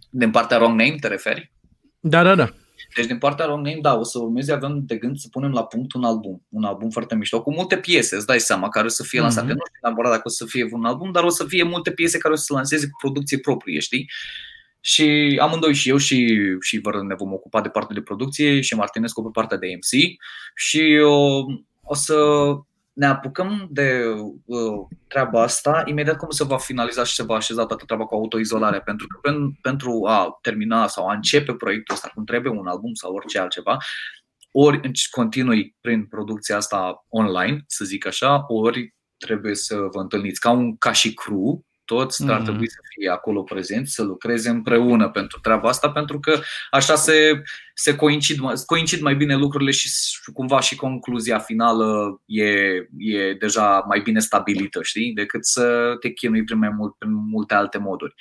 din partea Wrong Name, te referi? Da, da, da. Deci din partea Wrong Name, da, o să urmeze, avem de gând să punem la punct un album, un album foarte mișto, cu multe piese, îți dai seama, care o să fie lansate. Mhm. Nu știu neapărat dacă o să fie un album, dar o să fie multe piese care o să se lanseze cu producție proprie, știi? Și amândoi și eu și, și vă ne vom ocupa de partea de producție și Martinescu pe partea de MC și o, o să ne apucăm de uh, treaba asta imediat cum se va finaliza și se va așeza toată treaba cu autoizolarea, pentru că pen, pentru a termina sau a începe proiectul ăsta cum trebuie, un album sau orice altceva, ori înci- continui prin producția asta online, să zic așa, ori trebuie să vă întâlniți ca un ca și crew, toți mm-hmm. ar Mhm. trebui să fie acolo prezenți, să lucreze împreună pentru treaba asta, pentru că așa se, se coincid, mai- coincid mai bine lucrurile și s- cumva și concluzia finală e, e deja mai bine stabilită, știi? Decât să te chinui prin mai mult, prin multe alte moduri.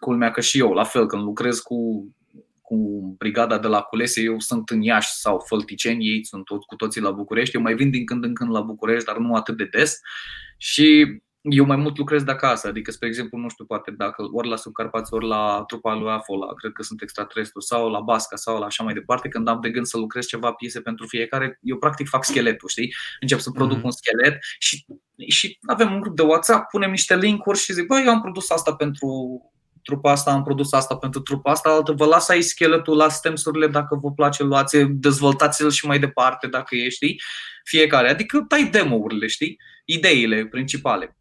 Culmea că și eu, la fel, când lucrez cu cu brigada de la Culese, eu sunt în Iași sau Fălticeni, ei sunt tot, cu toții la București, eu mai vin din când în când la București, dar nu atât de des și eu mai mult lucrez de acasă, adică, spre exemplu, nu știu, poate dacă ori la Subcarpați, ori la trupa lui Afo, la, cred că sunt extraterestru, sau la Basca, sau la așa mai departe, când am de gând să lucrez ceva piese pentru fiecare, eu practic fac scheletul, știi? Încep să produc Mhm. un schelet și, și avem un grup de WhatsApp, punem niște link-uri și zic, băi, eu am produs asta pentru trupa asta, am produs asta pentru trupa asta, altă vă las aici scheletul, las stemsurile dacă vă place, luați dezvoltați-l și mai departe dacă e, știi? Fiecare. Adică tai demo-urile, știi? Ideile principale.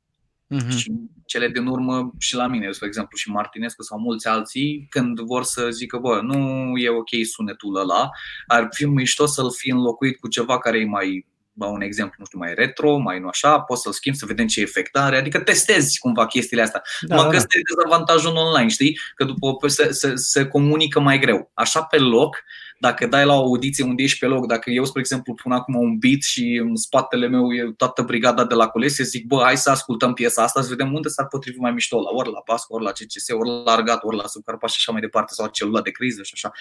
Mhm. Și cele din urmă și la mine, spre exemplu, și Martinescu sau mulți alții, când vor să zică, bă, nu e ok sunetul ăla, ar fi mișto să-l fi înlocuit cu ceva care e mai ba un exemplu, nu știu, mai retro, mai nu așa, poți să-l schimbi, să vedem ce efect are, adică testezi cumva chestiile astea. Da, Numai da, că ăsta da. e dezavantajul online, știi? Că după se, se, se comunică mai greu. Așa pe loc, dacă dai la o audiție unde ești pe loc, dacă eu, spre exemplu, pun acum un beat și în spatele meu e toată brigada de la colesie, zic, bă, hai să ascultăm piesa asta, să vedem unde s-ar potrivi mai mișto, la ori la bas, ori la CCS, ori la argat, ori la subcarpa și așa mai departe, sau celula de criză și așa.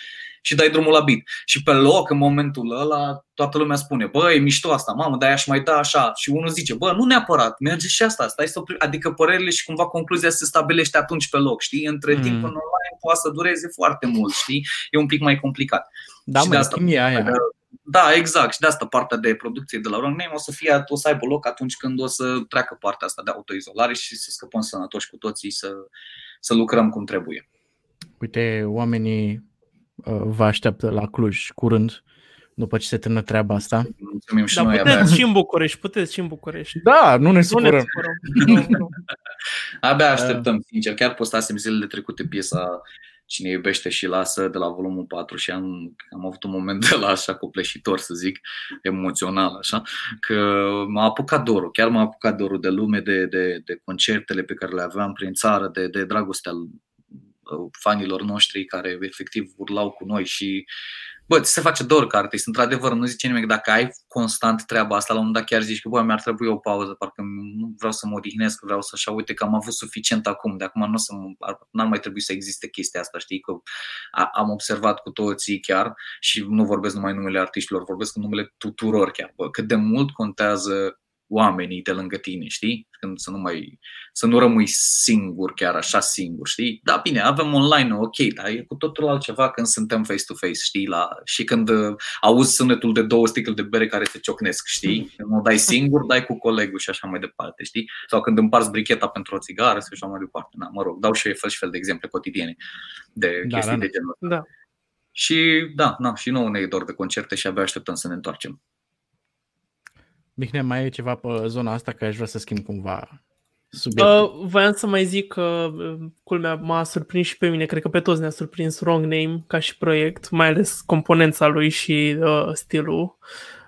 Și dai drumul la beat. Și pe loc, în momentul ăla, toată lumea spune, bă, e mișto asta, mamă, dar aș mai da așa. Și unul zice, bă, nu neapărat, merge și asta, stai să Adică părerile și cumva concluzia se stabilește atunci pe loc, știi? Între mm. timp, în online poate să dureze foarte mult, știi? E un pic mai complicat. Da, și mă, de asta, aia. Da, exact. Și de asta partea de producție de la Wrong Name o să, fie, o să aibă loc atunci când o să treacă partea asta de autoizolare și să scăpăm sănătoși cu toții să, să lucrăm cum trebuie. Uite, oamenii uh, vă așteaptă la Cluj curând după ce se termină treaba asta. Mulțumim și da, noi puteți abia. și în București, puteți și în București. Da, nu ne supărăm. Nu ne abia așteptăm, sincer. Chiar postasem zilele trecute piesa Cine iubește și lasă de la volumul 4 și am, am avut un moment de la așa copleșitor, să zic, emoțional, așa, că m-a apucat dorul, chiar m-a apucat dorul de lume, de, de, de concertele pe care le aveam prin țară, de, de dragostea fanilor noștri care efectiv urlau cu noi și bă, ți se face dor ca artist, într-adevăr, nu zice nimeni, dacă ai constant treaba asta, la un moment dat chiar zici că, bă, mi-ar trebui o pauză, parcă nu vreau să mă odihnesc, vreau să așa, uite că am avut suficient acum, de acum nu o să n-ar mai trebui să existe chestia asta, știi, că am observat cu toții chiar și nu vorbesc numai numele artiștilor, vorbesc în numele tuturor chiar, bă, cât de mult contează oamenii de lângă tine, știi? Când să nu mai, să nu rămâi singur, chiar așa singur, știi? Da, bine, avem online, ok, dar e cu totul altceva când suntem face-to-face, știi? La, și când uh, auzi sunetul de două sticle de bere care se ciocnesc, știi? Când nu dai singur, dai cu colegul și așa mai departe, știi? Sau când împarți bricheta pentru o țigară și așa mai departe. Na, mă rog, dau și eu fel și fel de exemple cotidiene de da, chestii da, de genul ăsta. Da. Și da, na, și nouă ne e dor de concerte și abia așteptăm să ne întoarcem. Mihnea, mai e ceva pe zona asta că aș vrea să schimb cumva subiectul. Uh, voiam să mai zic că uh, culmea m-a surprins și pe mine, cred că pe toți ne-a surprins Wrong Name ca și proiect, mai ales componența lui și uh, stilul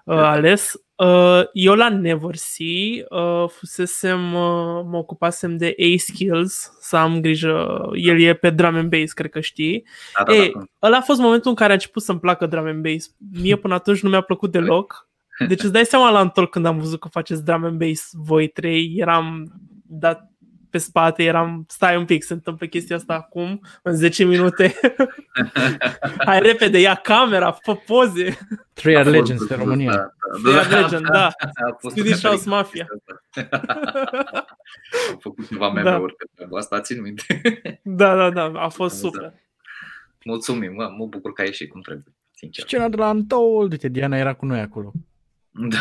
uh, da. ales. Uh, eu la Neversea uh, fusesem, uh, mă ocupasem de A-Skills, să am grijă, el e pe drum and bass, cred că știi. Da, da, Ei, da. ăla a fost momentul în care a început să-mi placă drum and bass. Mie până atunci nu mi-a plăcut deloc deci îți dai seama la întorc când am văzut că faceți drum and bass voi trei, eram dat pe spate, eram, stai un pic, se întâmplă chestia asta acum, în 10 minute. Hai repede, ia camera, fă poze. Three Are Legends de România. Da, Three Are Legends, da. Swedish House Mafia. Am făcut ceva meme-uri da. pe asta, țin minte. da, da, da, a fost super. Mulțumim, mă, mă bucur că ai ieșit cum trebuie. Sincer. Scena de la Untold, uite, Diana era cu noi acolo.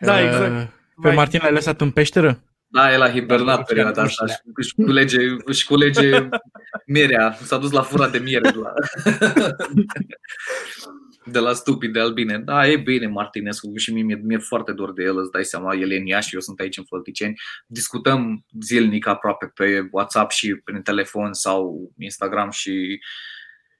Da, da exact. Pe Martin l-ai lăsat în peșteră? Da, el a hibernat perioada asta și își culege, își culege mierea. S-a dus la fura de miere de la, de la stupid de albine. Da, e bine Martinescu și mie mi-e, mi-e foarte dor de el, îți dai seama, el e în Iași, eu sunt aici în Fălticeni. Discutăm zilnic aproape pe WhatsApp și prin telefon sau Instagram și uh,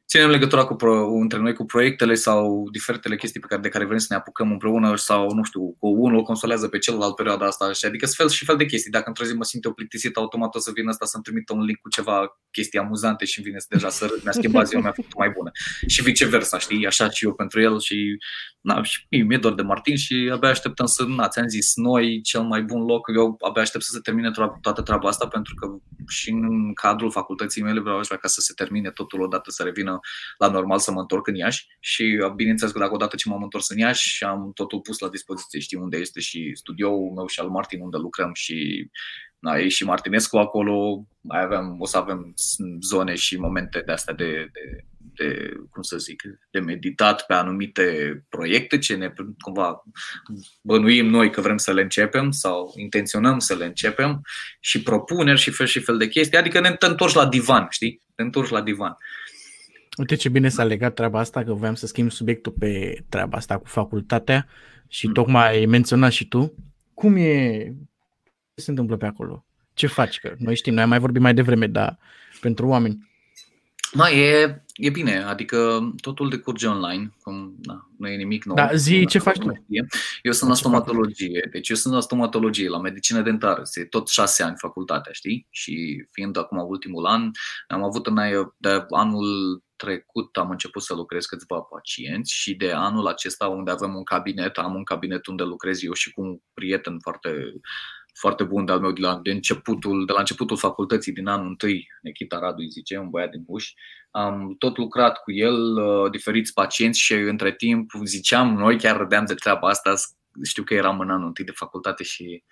ținem legătura cu pro, între noi cu proiectele sau diferitele chestii pe care, de care vrem să ne apucăm împreună sau, nu știu, cu unul consolează pe celălalt perioada asta. Și adică fel și fel de chestii. Dacă într-o zi mă simt eu plictisit, automat o să vină asta să-mi trimită un link cu ceva chestii amuzante și vine să deja să râd. Mi-a schimbat ziua, mi-a făcut mai bună. Și viceversa, știi? Așa și eu pentru el și na, și mi-e dor de Martin și abia așteptăm să, na, ți-am zis, noi, cel mai bun loc, eu abia aștept să se termine toată treaba asta pentru că și în cadrul facultății mele vreau așa ca să se termine totul odată, să revină la normal să mă întorc în Iași și bineînțeles că dacă odată ce m-am întors în Iași și am totul pus la dispoziție, știi unde este și studioul meu și al Martin unde lucrăm și na, e și Martinescu acolo, mai avem, o să avem zone și momente de astea de, de de, cum să zic, de meditat pe anumite proiecte ce ne cumva bănuim noi că vrem să le începem sau intenționăm să le începem și propuneri și fel și fel de chestii, adică ne întorci la divan, știi? Ne întorci la divan. Uite ce bine s-a legat treaba asta, că voiam să schimb subiectul pe treaba asta cu facultatea și mm. tocmai ai menționat și tu. Cum e, ce se întâmplă pe acolo? Ce faci? Că noi știm, noi am mai vorbit mai devreme, dar pentru oameni. Mai e, e bine, adică totul decurge online, cum na, nu e nimic nou. Da, zi ce faci tu. Eu sunt la stomatologie, deci eu sunt la stomatologie, la medicină dentară, se tot șase ani facultatea, știi? Și fiind acum ultimul an, am avut în aia, de anul trecut am început să lucrez câțiva pacienți și de anul acesta unde avem un cabinet, am un cabinet unde lucrez eu și cu un prieten foarte foarte bun de-al meu de la, de începutul, de la începutul facultății din anul întâi, Nikita Radu îi zice, un băiat din Buș. Am tot lucrat cu el, uh, diferiți pacienți și între timp ziceam, noi chiar râdeam de treaba asta, știu că eram în anul întâi de facultate și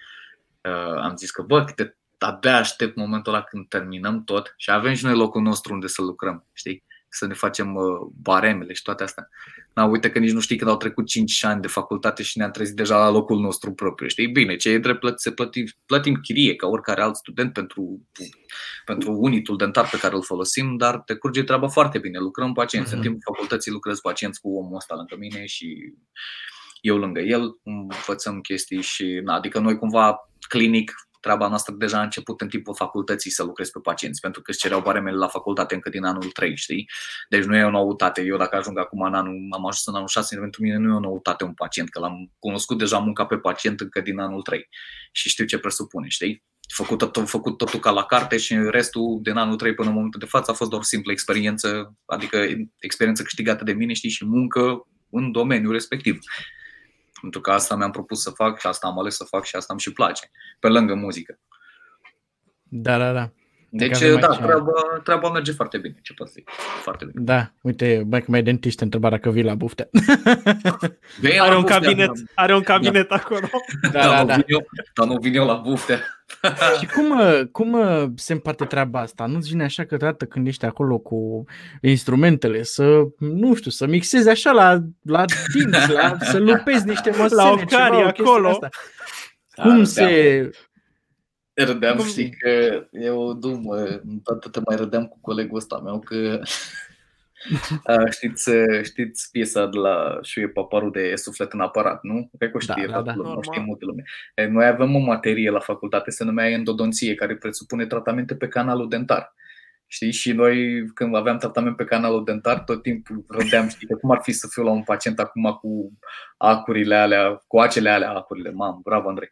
uh, am zis că, bă, câte, abia aștept momentul ăla când terminăm tot și avem și noi locul nostru unde să lucrăm, știi? Să ne facem uh, baremele și toate astea. Na, uite că nici nu știi când au trecut 5 ani de facultate și ne-am trezit deja la locul nostru propriu. Știi? Bine, ce e drept, plăt, se plătim, plătim chirie ca oricare alt student pentru, pentru unitul dentar pe care îl folosim, dar te curge treaba foarte bine. Lucrăm pacienți. Uh-huh. În mhm. timpul facultății lucrez pacienți cu omul ăsta lângă mine și eu lângă el, învățăm chestii și, na, adică noi cumva clinic treaba noastră deja a început în timpul facultății să lucrez pe pacienți, pentru că îți cereau baremele la facultate încă din anul 3, știi? Deci nu e o noutate. Eu dacă ajung acum în anul, am ajuns în anul 6, pentru mine nu e o noutate un pacient, că l-am cunoscut deja munca pe pacient încă din anul 3 și știu ce presupune, știi? Făcut, tot, făcut totul ca la carte și restul din anul 3 până în momentul de față a fost doar o simplă experiență, adică experiență câștigată de mine, știi, și muncă în domeniul respectiv. Pentru că asta mi-am propus să fac și asta am ales să fac și asta îmi și place, pe lângă muzică. Da, da, da. Deci, da, aici... treaba, treaba merge foarte bine, ce pot zic. Foarte bine. Da, uite, mai mai dentist întreba dacă vii la buftea. Bine, are, la un buftea, cabinet, da. are un cabinet da. acolo. Da, da, da, da. Eu, dar nu vin eu la buftea. Și cum, cum se împarte treaba asta? Nu-ți vine așa că dată când ești acolo cu instrumentele să, nu știu, să mixezi așa la, la dinți, la, să lupezi niște măsene, la ocari acolo. Asta. Cum da, se... Da Râdeam, Cum... știi că eu dumă, toată te mai râdeam cu colegul ăsta meu că știți, știți piesa de la Șuie Paparu de Suflet în aparat, nu? Cred că o știe da, toată da, da. lumea, știe multă lume. Noi avem o materie la facultate, se numea endodonție, care presupune tratamente pe canalul dentar. Știi? Și noi, când aveam tratament pe canalul dentar, tot timpul râdeam, știi, cum ar fi să fiu la un pacient acum cu acurile alea, cu acele alea, acurile, mam, bravo Andrei.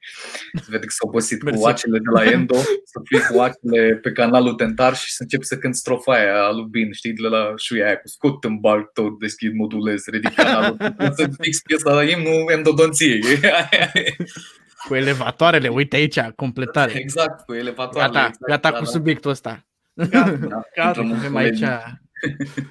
Se vede că s-a obosit Mersi. cu acele de la endo, să fii cu acele pe canalul dentar și să încep să cânt strofa aia a lui Bin, știi, de la șuia aia cu scot în bar tot, deschid, modulez, ridic canalul, să fix piesa la imnul endodonției. cu elevatoarele, uite aici, completare. Exact, cu elevatoarele. Gata, exact, gata da, cu da. subiectul ăsta. Gata, gata, avem aici.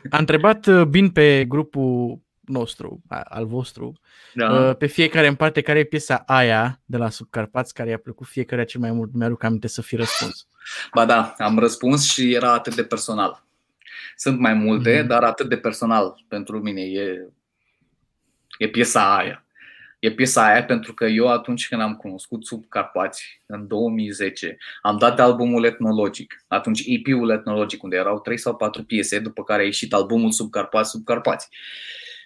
A întrebat uh, Bin pe grupul nostru, al vostru, da. Uh, pe fiecare în parte care e piesa aia de la Subcarpați, care i-a plăcut fiecare cel mai mult. Mi-aduc aminte să fi răspuns. Ba da, am răspuns și era atât de personal. Sunt mai multe, mm-hmm. dar atât de personal pentru mine e, e piesa aia e piesa aia pentru că eu atunci când am cunoscut sub Carpați, în 2010, am dat albumul etnologic, atunci EP-ul etnologic, unde erau 3 sau 4 piese, după care a ieșit albumul sub Carpați, sub Carpați.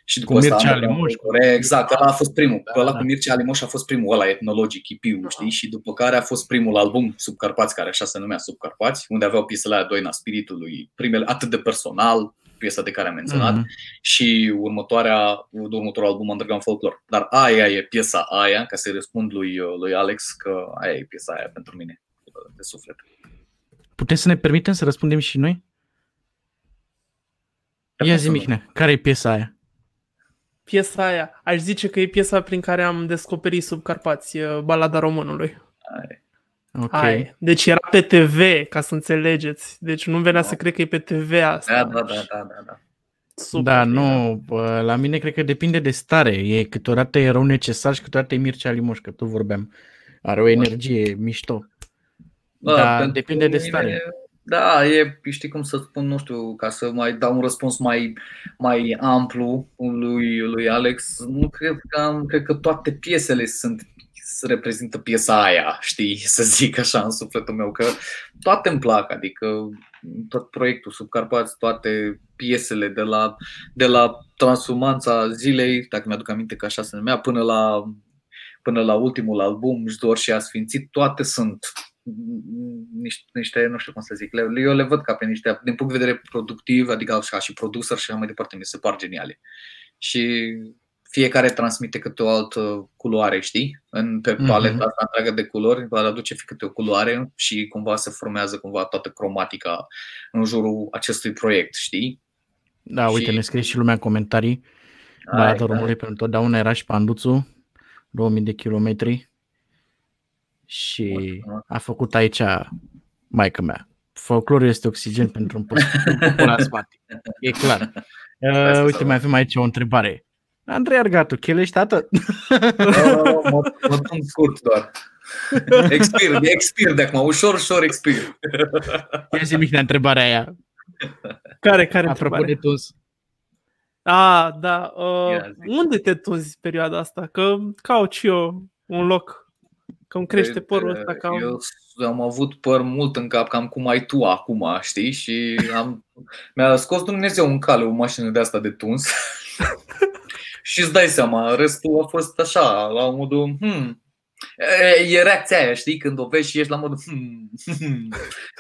Și după cu Mircea Alimoș. Exact, ăla a fost primul. Da, ăla da. cu Mircea Alimoș a fost primul, ăla etnologic, EP-ul, uh-huh. știi? Și după care a fost primul album Sub Carpați, care așa se numea Sub Carpați, unde aveau piesele aia Doina Spiritului, primele atât de personal, piesa de care am menționat, uh-huh. și următoarea, următorul album Underground Folklore. Dar aia e piesa aia, ca să-i răspund lui, lui Alex că aia e piesa aia pentru mine, de suflet. Putem să ne permitem să răspundem și noi? Ia zi, Mihnea, care e piesa aia? Piesa aia, aș zice că e piesa prin care am descoperit sub Carpați, balada românului. Aia. Okay. Ai. Deci era pe TV, ca să înțelegeți. Deci nu venea da. să cred că e pe TV asta. Da, da, da, da, da. da. Super da, nu, la mine cred că depinde de stare. E câteodată e rău necesar și câteodată e Mircea Limoș, că tu vorbeam. Are o energie mișto. Da, da depinde de stare. Da, e, știi cum să spun, nu știu, ca să mai dau un răspuns mai, mai amplu lui, lui Alex, nu cred că am, cred că toate piesele sunt reprezintă piesa aia, știi, să zic așa în sufletul meu, că toate îmi plac, adică tot proiectul Subcarpați, toate piesele de la, de la transformanța zilei, dacă mi-aduc aminte că așa se numea, până la, până la ultimul album, Își dor și a sfințit, toate sunt niște, niște, nu știu cum să zic, le, eu le văd ca pe niște, din punct de vedere productiv, adică ca și producer și așa mai departe, mi se par geniale. Și fiecare transmite câte o altă culoare, știi? În, pe paleta mm-hmm. asta întreagă de culori, va aduce câte o culoare și cumva se formează cumva toată cromatica în jurul acestui proiect, știi? Da, uite, și... ne scrie și lumea în comentarii. Balada României pentru totdeauna era și Panduțu, 2000 de kilometri. Și a făcut aici maica mea. Folclorul este oxigen pentru un post asmatic. E clar. Uh, uite, mai avem aici o întrebare. Andrei Argatu, chelești tată? Oh, mă, mă scurt doar. Expir, expir de acum, ușor, ușor expir. Ia zi Mihnea întrebarea aia. Care, care Apropo întrebare? de tuns. Ah, da. Uh, unde te tunzi perioada asta? Că caut și eu un loc. Că îmi crește părul ăsta. Ca... Eu am avut păr mult în cap, cam cum ai tu acum, știi? Și am, mi-a scos Dumnezeu în cale o mașină de asta de tuns. și îți dai seama, restul a fost așa, la modul, hmm, E reacția aia, știi, când o vezi și ești la modul hmm, hmm,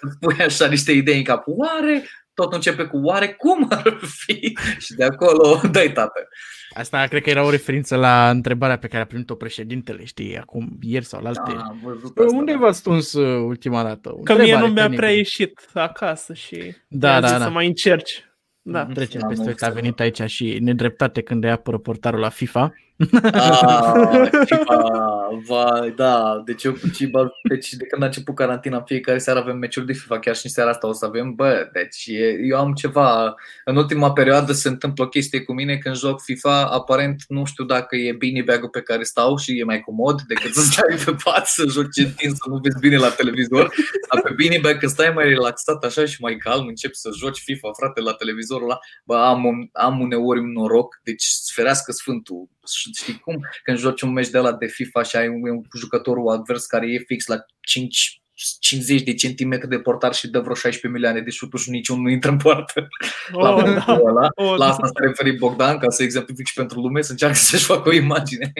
îți pui așa niște idei în cap. Oare tot începe cu oare cum ar fi? Și de acolo dai tată. Asta cred că era o referință la întrebarea pe care a primit-o președintele, știi, acum ieri sau la alte. Da, Unde da. v-ați tuns uh, ultima dată? Că mie nu mi-a prea ieșit acasă și da, da, da. să mai încerci. Da. Trecem da, peste a venit aici și nedreptate când îi apără portarul la FIFA. Ah, FIFA, vai, da. Deci eu cu Ciba, deci de când a început carantina, fiecare seară avem meciuri de FIFA, chiar și în seara asta o să avem. Bă, deci eu am ceva, în ultima perioadă se întâmplă o chestie cu mine când joc FIFA, aparent nu știu dacă e bine bag pe care stau și e mai comod decât să stai pe pat să joci întins, să nu vezi bine la televizor. Dar pe bine bag că stai mai relaxat așa și mai calm, începi să joci FIFA, frate, la televizorul ăla. Bă, am, am uneori un noroc, deci sferească Sfântul știi cum? Când joci un meci de la de FIFA și ai un, un jucătorul advers care e fix la 5 50 de centimetri de portar și dă vreo 16 milioane de șuturi și niciunul nu intră în poartă. Oh, la, da. ăla. Oh, la da. asta s-a referit Bogdan, ca să exemplific și pentru lume, să încearcă să-și facă o imagine.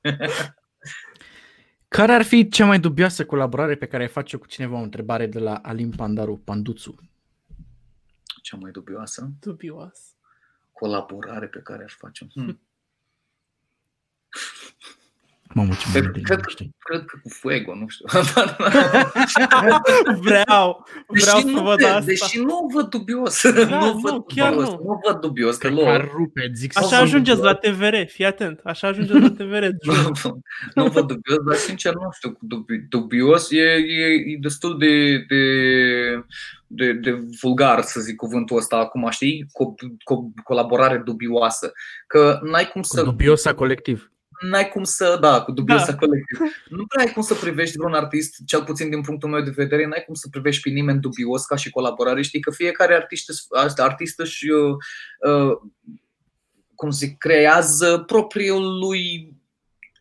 Care ar fi cea mai dubioasă colaborare pe care ai face cu cineva? O întrebare de la Alim Pandaru Panduțu. Cea mai dubioasă? Dubioasă. Colaborare pe care aș face. Hmm. Mamă, ce cred, cred, cred că cu Fuego, nu știu. vreau, vreau deși să văd te, asta. Deși nu văd dubios. Da, nu, nu, văd chiar dubios. nu. Nu văd dubios Cred că ar rupe, zic Așa ajungeți la TVR, fii atent. Așa ajungeți la TVR. nu, nu văd dubios, dar sincer nu știu cu dubios. E, e, e destul de, de, de, de vulgar, să zic cuvântul ăsta acum, știi? Co, co, colaborare dubioasă. Că n-ai cum să... Dubiosa colectiv n-ai cum să, da, cu dubiosa da. colectiv, nu prea ai cum să privești vreun artist, cel puțin din punctul meu de vedere, n-ai cum să privești pe nimeni dubios ca și colaborare. Știi că fiecare artist, artist își, uh, uh, cum zic, creează propriul lui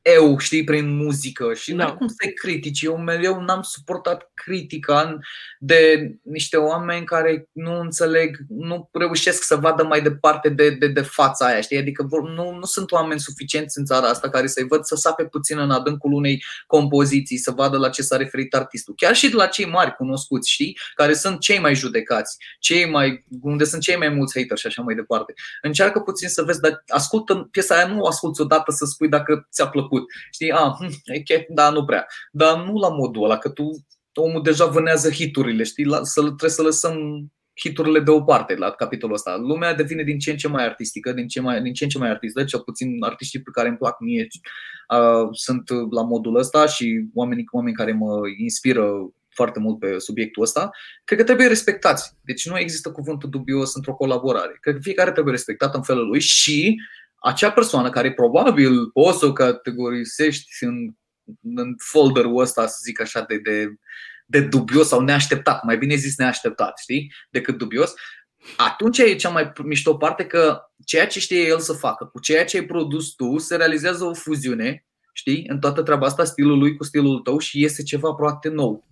eu, știi, prin muzică și da. nu cum să critici. Eu mereu n-am suportat critica de niște oameni care nu înțeleg, nu reușesc să vadă mai departe de, de, de fața aia, știi? Adică nu, nu sunt oameni suficienți în țara asta care să-i văd să sape puțin în adâncul unei compoziții, să vadă la ce s-a referit artistul. Chiar și de la cei mari cunoscuți, știi? Care sunt cei mai judecați, cei mai, unde sunt cei mai mulți hateri și așa mai departe. Încearcă puțin să vezi, dar ascultă piesa aia, nu o asculți odată să spui dacă ți-a plăcut făcut. Știi, a, ah, hm, e da, nu prea. Dar nu la modul ăla, că tu, omul deja vânează hiturile, știi, la, să, trebuie să lăsăm hiturile deoparte la capitolul ăsta. Lumea devine din ce în ce mai artistică, din ce, mai, din ce în ce mai artistă, cel puțin artiștii pe care îmi plac mie uh, sunt la modul ăsta și oamenii, oameni care mă inspiră foarte mult pe subiectul ăsta, cred că trebuie respectați. Deci nu există cuvântul dubios într-o colaborare. Cred că fiecare trebuie respectat în felul lui și acea persoană care probabil poți să o categorisești în, în folderul ăsta, să zic așa, de, de, de dubios sau neașteptat, mai bine zis neașteptat, știi, decât dubios, atunci e cea mai mișto parte că ceea ce știe el să facă, cu ceea ce ai produs tu, se realizează o fuziune, știi, în toată treaba asta, stilul lui cu stilul tău și iese ceva poate nou.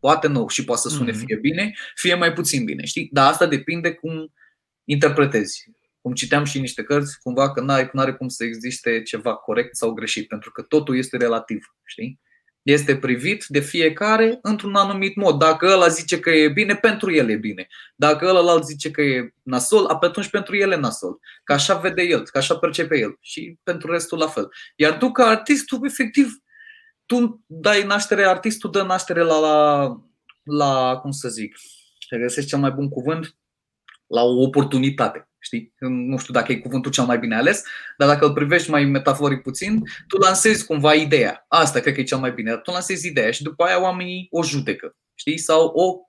Poate nou și poate să sune mm-hmm. fie bine, fie mai puțin bine, știi? Dar asta depinde cum interpretezi cum citeam și niște cărți, cumva că nu are cum să existe ceva corect sau greșit, pentru că totul este relativ, știi? Este privit de fiecare într-un anumit mod. Dacă ăla zice că e bine, pentru el e bine. Dacă ăla zice că e nasol, atunci pentru el e nasol. Că așa vede el, că așa percepe el. Și pentru restul la fel. Iar tu ca artist, tu efectiv, tu dai naștere, artistul dă naștere la, la, la cum să zic, găsești cel mai bun cuvânt, la o oportunitate. Știi? Nu știu dacă e cuvântul cel mai bine ales, dar dacă îl privești mai metaforic puțin, tu lansezi cumva ideea. Asta cred că e cel mai bine. Tu lansezi ideea și după aia oamenii o judecă. Știi? Sau o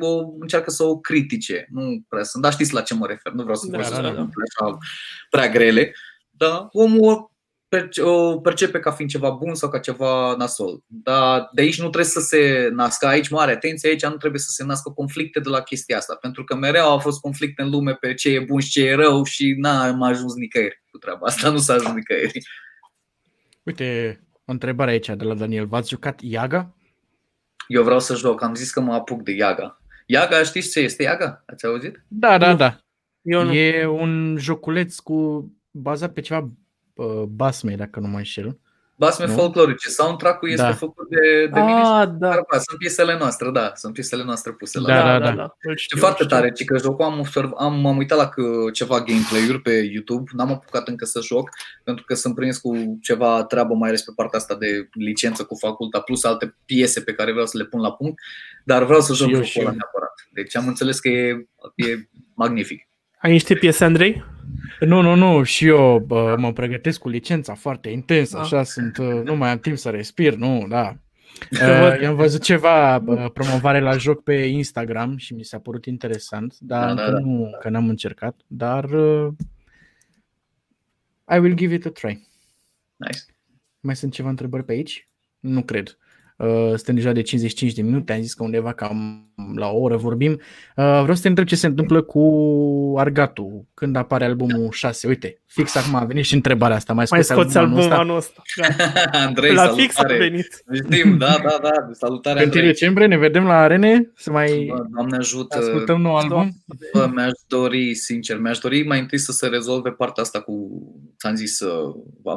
o, încearcă să o critique. Nu prea sunt, dar știți la ce mă refer. Nu vreau să da, da, da, da. prea grele. Dar omul o percepe ca fiind ceva bun sau ca ceva nasol. Dar de aici nu trebuie să se nască, aici mare atenție, aici nu trebuie să se nască conflicte de la chestia asta, pentru că mereu au fost conflicte în lume pe ce e bun și ce e rău și n-am ajuns nicăieri cu treaba asta, nu s-a ajuns nicăieri. Uite, o întrebare aici de la Daniel. V-ați jucat Iaga? Eu vreau să joc, am zis că mă apuc de Iaga. Iaga, știți ce este Iaga? Ați auzit? Da, da, da. Eu nu. E un joculeț cu bazat pe ceva basme, dacă nu mă înșel. Basme nu? folclorice. Soundtrack-ul este da. făcut de, de mine ah, da. Sunt piesele noastre, da. Sunt piesele noastre puse la da, da, da, da. Știu, foarte știu. tare, ci că jocul am, observ, am, m-am uitat la ceva gameplay-uri pe YouTube, n-am apucat încă să joc, pentru că sunt prins cu ceva treabă, mai ales pe partea asta de licență cu faculta, plus alte piese pe care vreau să le pun la punct, dar vreau să joc jocul ăla neapărat. Deci am înțeles că e, e magnific. Ai niște piese, Andrei? Nu, nu, nu, și eu bă, mă pregătesc cu licența foarte intens, da. așa sunt, uh, nu mai am timp să respir, nu, da. Uh, am văzut ceva uh, promovare la joc pe Instagram și mi s-a părut interesant, dar da, da, da. nu, că n-am încercat, dar uh, I will give it a try. Nice. Mai sunt ceva întrebări pe aici? Nu cred. Uh, suntem deja de 55 de minute, am zis că undeva cam la o oră vorbim. Uh, vreau să te întreb ce se întâmplă cu Argatu când apare albumul 6. Uite, fix acum a venit și întrebarea asta. Mai, mai scoți albumul ăsta? anul ăsta. Da. Andrei, la salutare. fix a venit. Știm, da, da, da. Salutare, În decembrie ne vedem la arene să mai Bă, Doamne ajută. ascultăm nou album. Bă, mi-aș dori, sincer, mi-aș dori mai întâi să se rezolve partea asta cu, ți-am zis,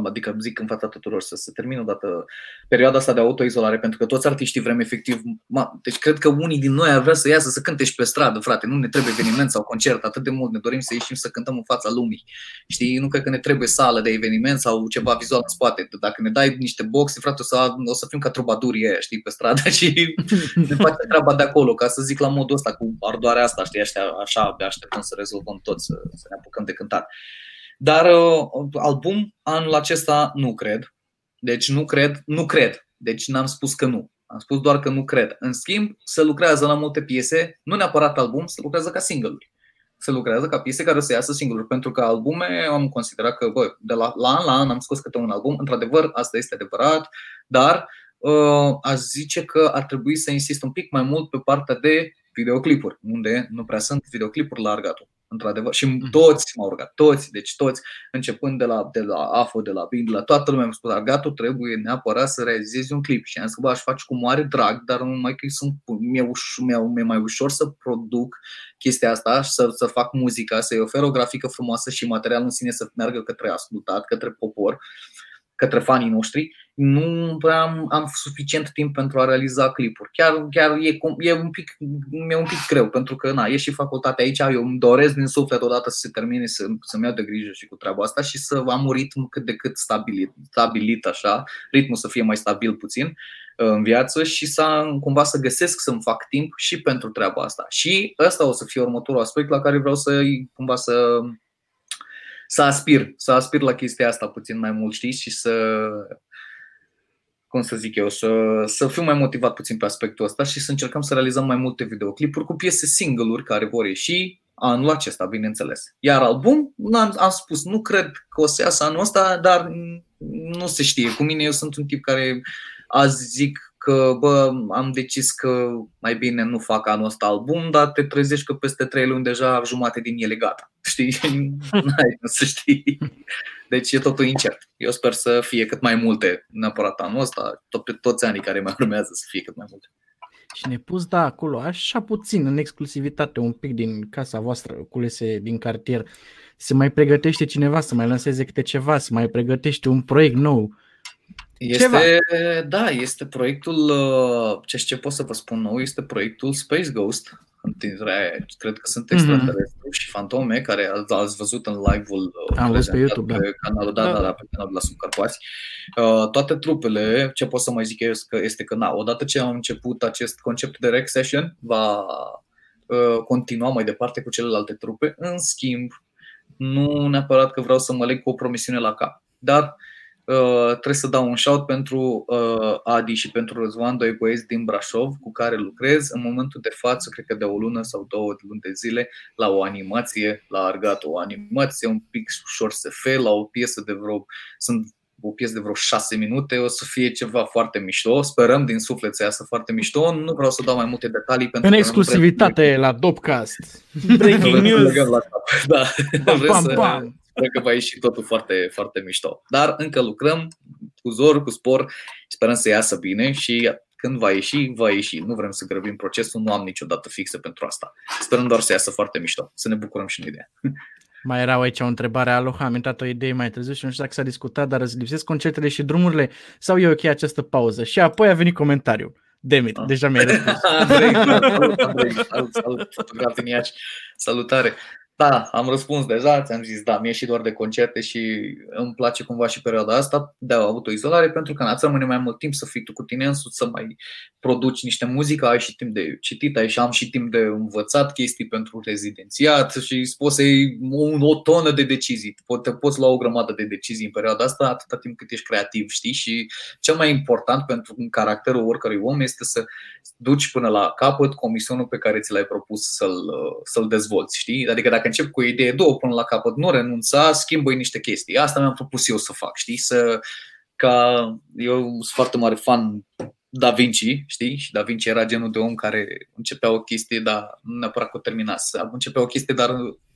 adică zic în fața tuturor, să se termină odată perioada asta de autoizolare, pentru că toți artiștii vrem efectiv, ma, deci cred că unii din noi ar vrea să iasă să cânte și pe stradă, frate, nu ne trebuie eveniment sau concert atât de mult, ne dorim să ieșim să cântăm în fața lumii. Știi, nu cred că ne trebuie sală de eveniment sau ceva vizual în spate. Dacă ne dai niște boxe, frate, o să, o să fim ca trubadurii aia, știi, pe stradă și ne face treaba de acolo, ca să zic la modul ăsta, cu ardoarea asta, știi, așa, așa abia așteptăm să rezolvăm tot, să, să ne apucăm de cântat. Dar uh, album anul acesta nu cred. Deci nu cred, nu cred. Deci n-am spus că nu. Am spus doar că nu cred. În schimb, se lucrează la multe piese, nu neapărat album, se lucrează ca single-uri. Se lucrează ca piese care o să iasă single pentru că albume am considerat că, bă, de la, la an la an am scos câte un album, într-adevăr, asta este adevărat, dar uh, aș zice că ar trebui să insist un pic mai mult pe partea de videoclipuri, unde nu prea sunt videoclipuri la Argatul într-adevăr. Și mm. toți m-au rugat, toți, deci toți, începând de la, de la AFO, de la BIN, de la toată lumea mi-a spus, Argatul trebuie neapărat să realizezi un clip. Și am zis că, bă, aș face cu mare drag, dar numai că sunt, mi-e, uș- mi-e, mi-e mai ușor să produc chestia asta și să, să fac muzica, să-i ofer o grafică frumoasă și materialul în sine să meargă către ascultat, către popor către fanii noștri, nu prea am, am suficient timp pentru a realiza clipuri. Chiar, chiar e, e, un pic, e un pic greu, pentru că na, e și facultatea aici, eu îmi doresc din suflet odată să se termine, să, să-mi iau de grijă și cu treaba asta și să am un ritm cât de cât stabilit, stabilit așa, ritmul să fie mai stabil puțin uh, în viață și să cumva să găsesc să-mi fac timp și pentru treaba asta. Și ăsta o să fie următorul aspect la care vreau să cumva să să aspir, să aspir la chestia asta puțin mai mult, știți, și să, cum să zic eu, să, să fiu mai motivat puțin pe aspectul ăsta și să încercăm să realizăm mai multe videoclipuri cu piese single-uri care vor ieși anul acesta, bineînțeles. Iar album, am, am spus, nu cred că o să iasă anul ăsta, dar nu se știe. Cu mine eu sunt un tip care azi zic că bă, am decis că mai bine nu fac anul ăsta album, dar te trezești că peste trei luni deja jumate din ele gata. Știi? N-ai să știi. Deci e totul incert. Eu sper să fie cât mai multe, neapărat anul ăsta, tot pe toți anii care mai urmează să fie cât mai multe. Și ne pus, da, acolo, așa puțin, în exclusivitate, un pic din casa voastră, culese din cartier, se mai pregătește cineva să mai lanseze câte ceva, să mai pregătește un proiect nou Este, Ceva. da, este proiectul, uh, ce, ce pot să vă spun nou, este proiectul Space Ghost, întinderea cred că sunt extraterestri mm-hmm. și fantome care ați văzut în live-ul uh, Am văzut pe YouTube, pe da. canalul, da, da, da, da, pe canalul la Subcarpați. Uh, toate trupele, ce pot să mai zic eu este că, na, odată ce am început acest concept de rec session, va uh, continua mai departe cu celelalte trupe. În schimb, nu neapărat că vreau să mă leg cu o promisiune la cap, dar uh, Uh, trebuie să dau un shout pentru uh, Adi și pentru Răzvan, doi băieți din Brașov cu care lucrez în momentul de față, cred că de o lună sau două luni de zile, la o animație, la Argat, o animație un pic ușor SF, la o piesă de vreo, sunt o piesă de vreo șase minute, o să fie ceva foarte mișto. Sperăm din suflet să iasă foarte mișto. Nu vreau să dau mai multe detalii. Pentru în exclusivitate la Dopcast. Breaking news. Da, bam, bam, bam. Sper că va ieși totul foarte, foarte mișto. Dar încă lucrăm cu zor, cu spor, sperăm să iasă bine și când va ieși, va ieși. Nu vrem să grăbim procesul, nu am niciodată fixă pentru asta. Sperăm doar să iasă foarte mișto, să ne bucurăm și noi de ea. Mai era aici o întrebare, aloha, am intrat o idee mai târziu și nu știu dacă s-a discutat, dar îți lipsesc concertele și drumurile sau e ok această pauză? Și apoi a venit comentariu. Demit, ah. deja mi-ai răspuns. Andrei, salut, Andrei, salut, salut, salut, Salutare. Da, am răspuns deja, ți-am zis, da, mie și doar de concerte și îmi place cumva și perioada asta de a avut o izolare pentru că n-ați rămâne mai mult timp să fii tu cu tine însuți, să mai produci niște muzică, ai și timp de citit, ai și am și timp de învățat chestii pentru rezidențiat și poți să iei o tonă de decizii. Te poți lua o grămadă de decizii în perioada asta atâta timp cât ești creativ, știi? Și cel mai important pentru caracterul oricărui om este să duci până la capăt comisionul pe care ți l-ai propus să-l, să-l dezvolți, știi? Adică dacă încep cu o idee două până la capăt, nu renunța, schimbă niște chestii. Asta mi-am propus eu să fac, știi? Să, ca eu sunt foarte mare fan Da Vinci, știi? Și Da Vinci era genul de om care începea o chestie, dar nu neapărat că o termina. Începea o chestie, dar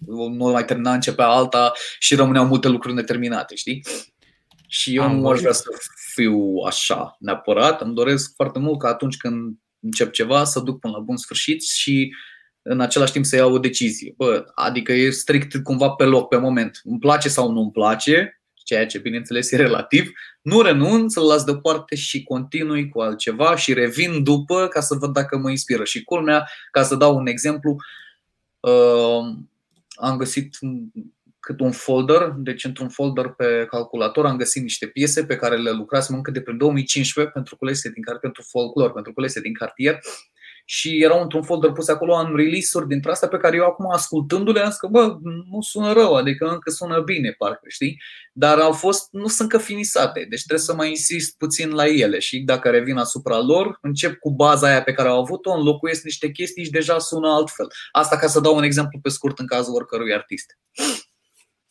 nu mai termina, începea alta și rămâneau multe lucruri neterminate, știi? Și eu Am nu aș vrea să fiu așa neapărat. Îmi doresc foarte mult ca atunci când încep ceva să duc până la bun sfârșit și în același timp să iau o decizie. Bă, adică e strict cumva pe loc, pe moment. Îmi place sau nu îmi place, ceea ce bineînțeles e relativ, nu renunț, îl las deoparte și continui cu altceva și revin după ca să văd dacă mă inspiră. Și culmea, ca să dau un exemplu, uh, am găsit cât un folder, deci într-un folder pe calculator am găsit niște piese pe care le lucrasem încă de prin 2015 pentru culese din pentru folclor, pentru culese din cartier și erau într-un folder pus acolo în release-uri dintre astea pe care eu acum ascultându-le am zis că bă, nu sună rău, adică încă sună bine parcă, știi? Dar au fost, nu sunt încă finisate, deci trebuie să mai insist puțin la ele și dacă revin asupra lor, încep cu baza aia pe care au avut-o, înlocuiesc niște chestii și deja sună altfel. Asta ca să dau un exemplu pe scurt în cazul oricărui artist.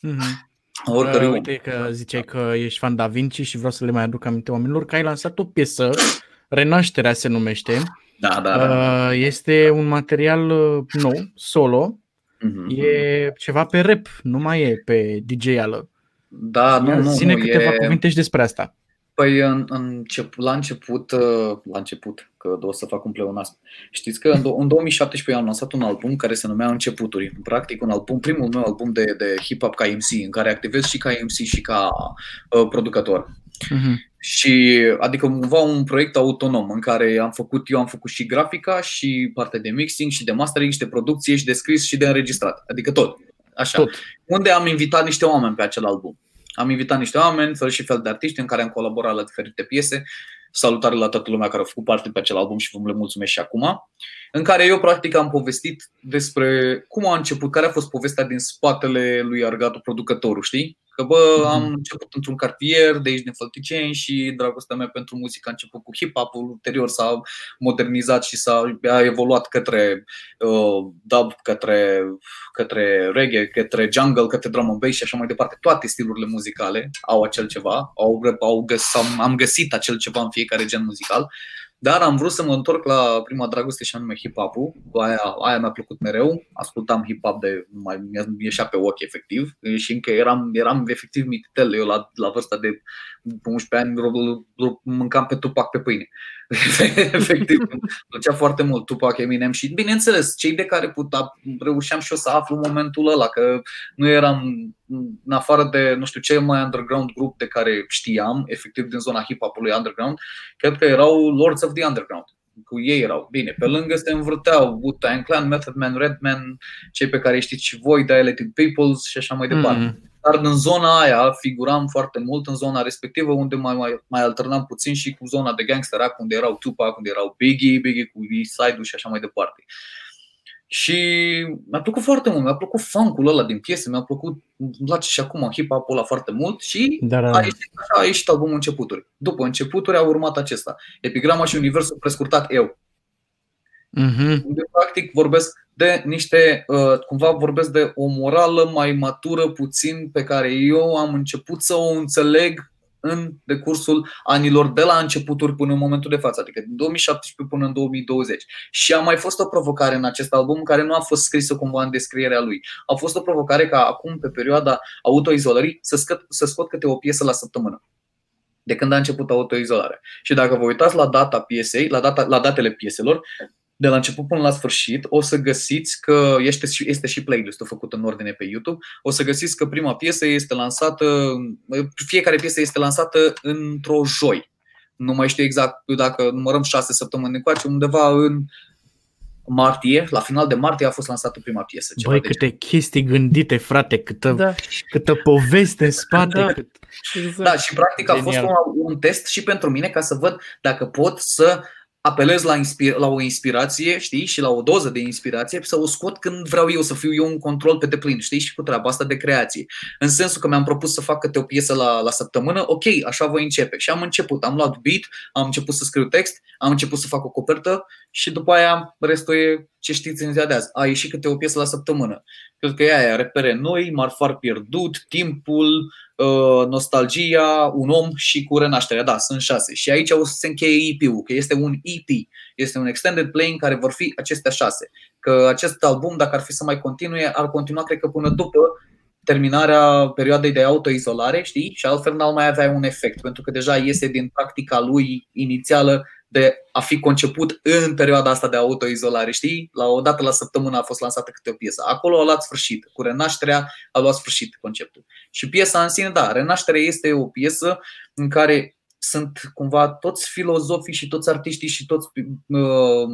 Mm-hmm. Oricărui uh, uite că ziceai că ești fan Da Vinci și vreau să le mai aduc aminte oamenilor că ai lansat o piesă, Renașterea se numește, da, da, da. Uh, este un material uh, nou, solo. Uh-huh. E ceva pe rap, nu mai e pe DJ-ală. Da, nu, nu, Zine nu, câteva e... cuvinte și despre asta. Păi în, în, la început, uh, la început, că o să fac un pleonasm. Știți că în, în 2017 am lansat un album care se numea Începuturi. Practic un album, primul meu album de, de hip-hop ca MC, în care activez și ca MC și ca uh, producător. Uh-huh. Și adică cumva un proiect autonom în care am făcut, eu am făcut și grafica și partea de mixing și de mastering și de producție și de scris și de înregistrat. Adică tot. Așa. Tot. Unde am invitat niște oameni pe acel album. Am invitat niște oameni, fel și fel de artiști în care am colaborat la diferite piese. Salutare la toată lumea care a făcut parte pe acel album și vă le mulțumesc și acum. În care eu practic am povestit despre cum a început, care a fost povestea din spatele lui Argatu, producătorul, știi? Că bă, mhm. am început într-un cartier de aici din Fălticeni și dragostea mea pentru muzică a început cu hip-hop, ulterior s-a modernizat și s-a a evoluat către uh, dub, către, către reggae, către jungle, către drum and bass și așa mai departe. Toate stilurile muzicale au acel ceva, au, au găs, am, am găsit acel ceva în fiecare gen muzical. Dar am vrut să mă întorc la prima dragoste și anume hip-hop-ul. Aia, aia mi-a plăcut mereu. Ascultam hip-hop de mai ieșea pe ochi efectiv și încă eram, eram eram efectiv mititel. Eu la, la vârsta de 11 ani mâncam pe Tupac pe pâine. efectiv, îmi plăcea foarte mult Tupac, Eminem și bineînțeles, cei de care putea, reușeam și eu să aflu momentul ăla, că nu eram în afară de, nu știu, cel mai underground grup de care știam, efectiv din zona hip-hop-ului underground, cred că erau Lords of the Underground cu ei erau. Bine, pe lângă se învârteau Wu-Tang Clan, Method Man, Redman, cei pe care știți și voi, Dilated Peoples și așa mai departe. Mm. Dar în zona aia figuram foarte mult, în zona respectivă, unde mai, mai, mai alternam puțin și cu zona de gangster rap, unde erau Tupac, unde erau Biggie, Biggie cu East Side-ul și așa mai departe. Și mi-a plăcut foarte mult, mi-a plăcut funk-ul ăla din piese, mi-a plăcut, îmi place și acum hip-hop-ul ăla foarte mult și Dar, a, ieșit, a ieșit albumul Începuturi. După Începuturi a urmat acesta, Epigrama și Universul prescurtat eu. Mm-hmm. Unde practic vorbesc de niște, uh, cumva vorbesc de o morală mai matură puțin pe care eu am început să o înțeleg în decursul anilor de la începuturi până în momentul de față, adică din 2017 până în 2020. Și a mai fost o provocare în acest album care nu a fost scrisă cumva în descrierea lui. A fost o provocare ca acum, pe perioada autoizolării, să, scot, să scot câte o piesă la săptămână de când a început autoizolarea. Și dacă vă uitați la data piesei, la, data, la datele pieselor, de la început până la sfârșit, o să găsiți că este și, este și playlist-ul făcut în ordine pe YouTube. O să găsiți că prima piesă este lansată, fiecare piesă este lansată într-o joi. Nu mai știu exact dacă numărăm șase săptămâni încoace, undeva în martie, la final de martie a fost lansată prima piesă. Băi, câte de chestii gândite, frate, câtă, da. câtă poveste în spate. Da, cât... da și practic a fost un, un test și pentru mine ca să văd dacă pot să apelez la, inspir- la o inspirație, știi, și la o doză de inspirație să o scot când vreau eu să fiu eu un control pe deplin, știi, și cu treaba asta de creație. În sensul că mi-am propus să fac câte o piesă la, la săptămână, ok, așa voi începe. Și am început, am luat beat, am început să scriu text, am început să fac o copertă și după aia restul e ce știți în ziua de azi. A ieșit câte o piesă la săptămână. Cred că e aia, repere noi, marfar pierdut, timpul, Uh, nostalgia, un om și cu renașterea. Da, sunt șase. Și aici o să se încheie EP-ul, că este un EP, este un extended play în care vor fi acestea șase. Că acest album, dacă ar fi să mai continue, ar continua, cred că până după terminarea perioadei de autoizolare, știi? Și altfel n-al mai avea un efect, pentru că deja iese din practica lui inițială de a fi conceput în perioada asta de autoizolare, știi? La o dată la săptămână a fost lansată câte o piesă. Acolo a luat sfârșit. Cu Renașterea a luat sfârșit conceptul. Și piesa în sine, da, Renașterea este o piesă în care sunt cumva toți filozofii și toți artiștii și toți uh,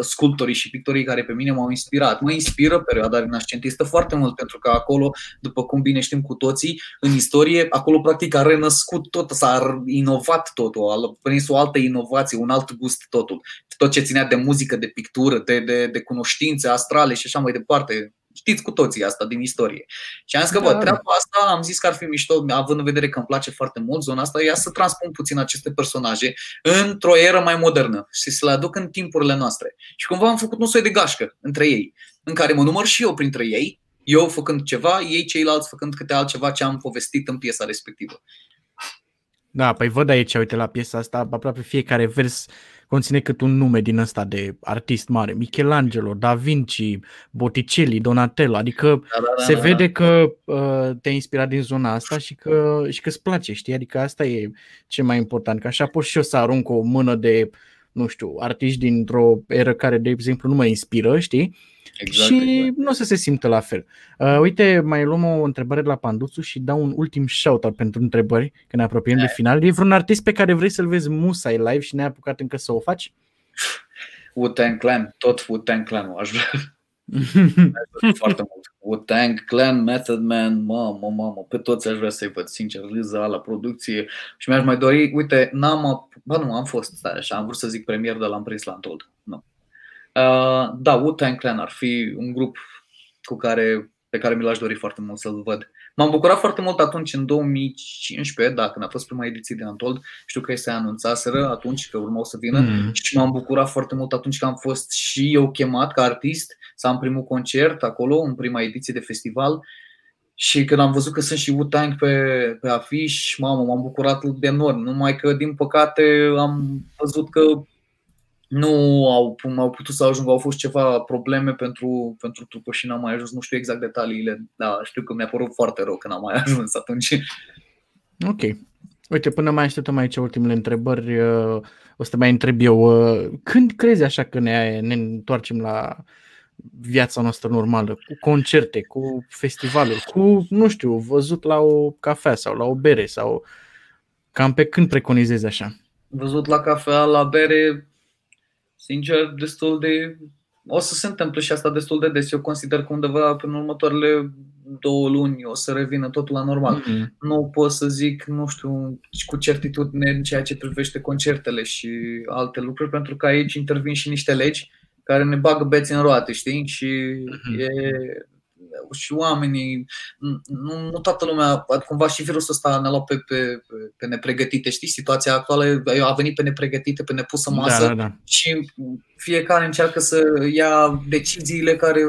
sculptorii și pictorii care pe mine m-au inspirat. Mă inspiră perioada renascentistă foarte mult pentru că acolo, după cum bine știm cu toții, în istorie, acolo practic a renăscut tot, s-a inovat totul, a prins o altă inovație, un alt gust totul. Tot ce ținea de muzică, de pictură, de, de, de cunoștințe astrale și așa mai departe, Știți cu toții asta din istorie. Și am zis că, bă, da. treaba asta am zis că ar fi mișto, având în vedere că îmi place foarte mult zona asta, ia să transpun puțin aceste personaje într-o eră mai modernă și să le aduc în timpurile noastre. Și cumva am făcut un soi de gașcă între ei, în care mă număr și eu printre ei, eu făcând ceva, ei ceilalți făcând câte altceva ce am povestit în piesa respectivă. Da, păi văd aici, uite, la piesa asta, aproape fiecare vers conține cât un nume din ăsta de artist mare. Michelangelo, Da Vinci, Botticelli, Donatello. Adică da, da, da, se da, vede da. că uh, te-ai inspirat din zona asta și că, și că îți place, știi? Adică asta e ce mai important. Că așa pot și eu să arunc o mână de, nu știu, artiști dintr-o eră care, de exemplu, nu mă inspiră, știi? Exact, și exact. nu o să se simtă la fel. Uh, uite, mai luăm o întrebare de la Panduțu și dau un ultim shout-out pentru întrebări, că ne apropiem de final. E vreun artist pe care vrei să-l vezi musai live și ne-ai apucat încă să o faci? Wu-Tang Clan, tot Wu-Tang Clan aș vrea. foarte mult. Wu-Tang Clan, Method Man, mamă, mamă, pe toți aș vrea să-i văd, sincer, râza la producție și mi-aș mai dori, uite, n-am, bă, nu, am fost, stai așa, am vrut să zic premier, dar l-am prins la Untold. Nu. Uh, da, Wu-Tang Clan ar fi un grup cu care, pe care mi l-aș dori foarte mult să-l văd. M-am bucurat foarte mult atunci, în 2015, da, când a fost prima ediție de Untold, știu că se anunțaseră atunci că urmau să vină mm. și m-am bucurat foarte mult atunci că am fost și eu chemat ca artist să am primul concert acolo, în prima ediție de festival și când am văzut că sunt și Wu-Tang pe, pe afiș, mamă, m-am bucurat de enorm. Numai că, din păcate, am văzut că nu au, au putut să ajungă, au fost ceva probleme pentru, pentru trupă și n-am mai ajuns, nu știu exact detaliile, dar știu că mi-a părut foarte rău că n-am mai ajuns atunci. Ok. Uite, până mai așteptăm aici ultimele întrebări, uh, o să te mai întreb eu. Uh, când crezi așa că ne, ne întoarcem la viața noastră normală, cu concerte, cu festivaluri, cu, nu știu, văzut la o cafea sau la o bere sau cam pe când preconizezi așa? Văzut la cafea, la bere, sincer, destul de... O să se întâmple și asta destul de des. Eu consider că undeva în următoarele două luni o să revină totul la normal. Mm-hmm. Nu pot să zic, nu știu, cu certitudine în ceea ce privește concertele și alte lucruri, pentru că aici intervin și niște legi care ne bagă beți în roate, știi? Și mm-hmm. e, și oamenii, nu, nu toată lumea, cumva și virusul ăsta ne-a luat pe, pe, pe nepregătite, știi? Situația actuală a venit pe nepregătite, pe nepusă masă da, da, da. și fiecare încearcă să ia deciziile care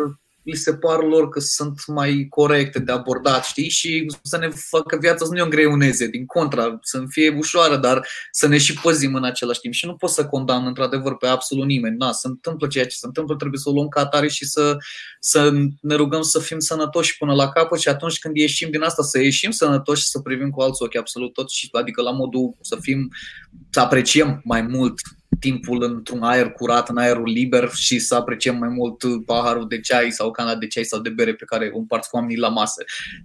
li se par lor că sunt mai corecte de abordat, știi? Și să ne facă viața să nu ne îngreuneze, din contra, să fie ușoară, dar să ne și păzim în același timp. Și nu pot să condamn într-adevăr pe absolut nimeni. Na, se întâmplă ceea ce se întâmplă, trebuie să o luăm ca atare și să, să ne rugăm să fim sănătoși până la capăt și atunci când ieșim din asta să ieșim sănătoși și să privim cu alți ochi absolut tot și adică la modul să fim, să apreciem mai mult timpul într-un aer curat, în aerul liber și să apreciem mai mult paharul de ceai sau cana de ceai sau de bere pe care o împarți cu oamenii la masă.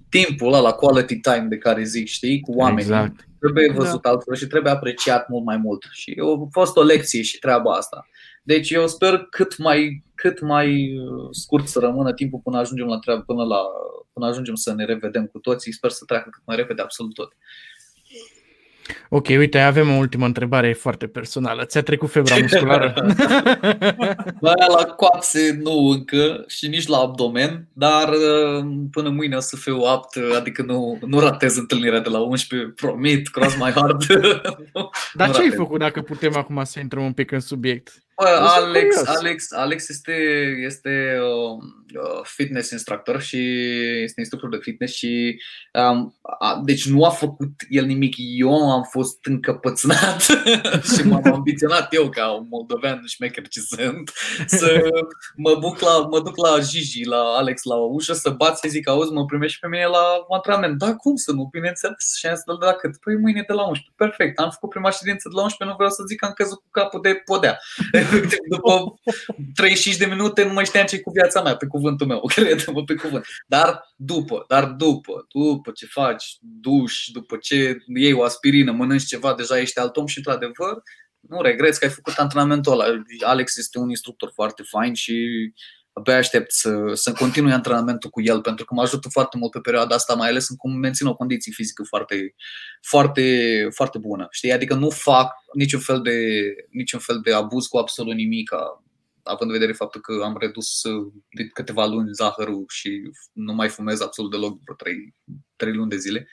Timpul ăla, cu time de care zic, știi, cu oamenii. Exact. Trebuie văzut da. altfel și trebuie apreciat mult mai mult. Și a fost o lecție și treaba asta. Deci eu sper cât mai, cât mai uh, scurt să rămână timpul până ajungem la treabă, până, la, până ajungem să ne revedem cu toții. Sper să treacă cât mai repede absolut tot. Ok, uite, avem o ultimă întrebare foarte personală. Ți-a trecut febra musculară? Bă, la coapse nu încă și nici la abdomen, dar uh, până mâine o să fiu apt, adică nu, nu ratez întâlnirea de la 11, promit, cross my heart. dar ce ai făcut dacă putem acum să intrăm un pic în subiect? Bă, Alex, Alex, Alex este, este uh, fitness instructor și este instructor de fitness și um, a, deci nu a făcut el nimic. Eu am fost încăpățânat și m-am ambiționat eu ca un moldovean șmecher ce sunt să mă, duc la, mă duc la Gigi, la Alex la ușă să bat să zic, auzi, mă primești pe mine la antrenament. Da, cum să nu? Bineînțeles. Și am zis, de la cât? Păi mâine de la 11. Perfect. Am făcut prima ședință de la 11, nu vreau să zic că am căzut cu capul de podea. După 35 de minute nu mai știam ce cu viața mea, pe cuvântul meu, cred-mă pe cuvânt. Dar după, dar după, după ce faci duș, după ce iei o aspirină, mănânci ceva, deja ești alt om și într-adevăr nu regreți că ai făcut antrenamentul ăla. Alex este un instructor foarte fain și abia aștept să, să continui antrenamentul cu el, pentru că mă ajută foarte mult pe perioada asta, mai ales în cum mențin o condiție fizică foarte, foarte, foarte bună. Știi? Adică nu fac niciun fel de, niciun fel de abuz cu absolut nimic, având în vedere faptul că am redus de câteva luni zahărul și nu mai fumez absolut deloc vreo 3, 3 luni de zile,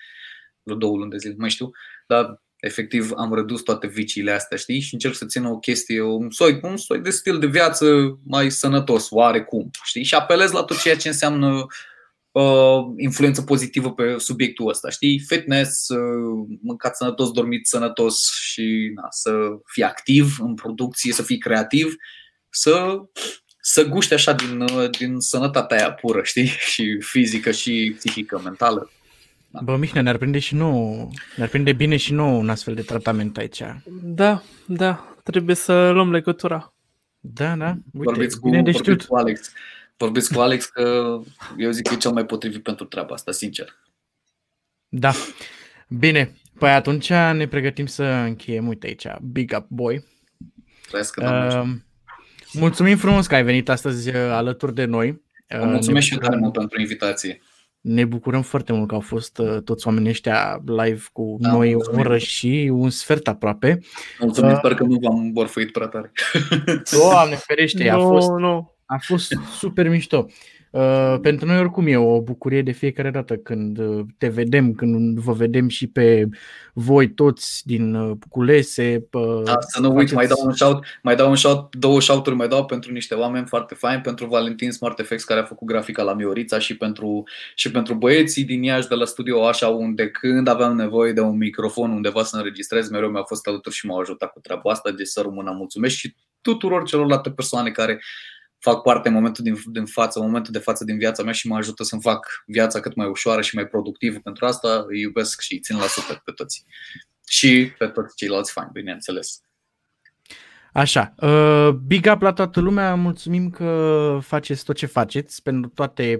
vreo 2 luni de zile, nu mai știu, dar efectiv am redus toate viciile astea, știi? Și încerc să țin o chestie, un soi, un soi de stil de viață mai sănătos, oarecum, știi? Și apelez la tot ceea ce înseamnă uh, influență pozitivă pe subiectul ăsta, știi? Fitness, uh, mâncat sănătos, dormit sănătos și na, să fii activ în producție, să fii creativ, să să guște așa din, uh, din sănătatea aia pură, știi? Și fizică și psihică, mentală. Da. Bă, Mihnea, ne-ar prinde și nou, ne-ar prinde bine și nou un astfel de tratament aici. Da, da, trebuie să luăm legătura. Da, da, uite, vorbiți cu, bine de știut. cu Alex. Vorbiți cu Alex că eu zic că e cel mai potrivit pentru treaba asta, sincer. Da. Bine, păi atunci ne pregătim să încheiem, uite aici, Big Up Boy. Trăiască, uh, mulțumim frumos că ai venit astăzi uh, alături de noi. Uh, mulțumesc și tare mult pentru invitație ne bucurăm foarte mult că au fost uh, toți oamenii ăștia live cu da, noi o oră și un sfert aproape. Mulțumim, uh, sper că nu v-am borfuit prea tare. Doamne ferește, a fost, a fost super mișto. Uh, pentru noi oricum e o bucurie de fiecare dată când uh, te vedem, când vă vedem și pe voi toți din uh, culese. Uh, da, să nu uit, mai dau un shout, mai dau un shout, două shout mai dau pentru niște oameni foarte faini, pentru Valentin Smart Effects care a făcut grafica la Miorița și pentru, și pentru băieții din Iași de la studio așa unde când aveam nevoie de un microfon undeva să înregistrez, mereu mi-au fost alături și m-au ajutat cu treaba asta, deci să rămână mulțumesc și tuturor celorlalte persoane care fac parte în momentul din, din față, în momentul de față din viața mea și mă ajută să-mi fac viața cât mai ușoară și mai productivă. Pentru asta îi iubesc și îi țin la suflet pe toți. Și pe toți ceilalți fani, bineînțeles. Așa, uh, big up la toată lumea, mulțumim că faceți tot ce faceți pentru toate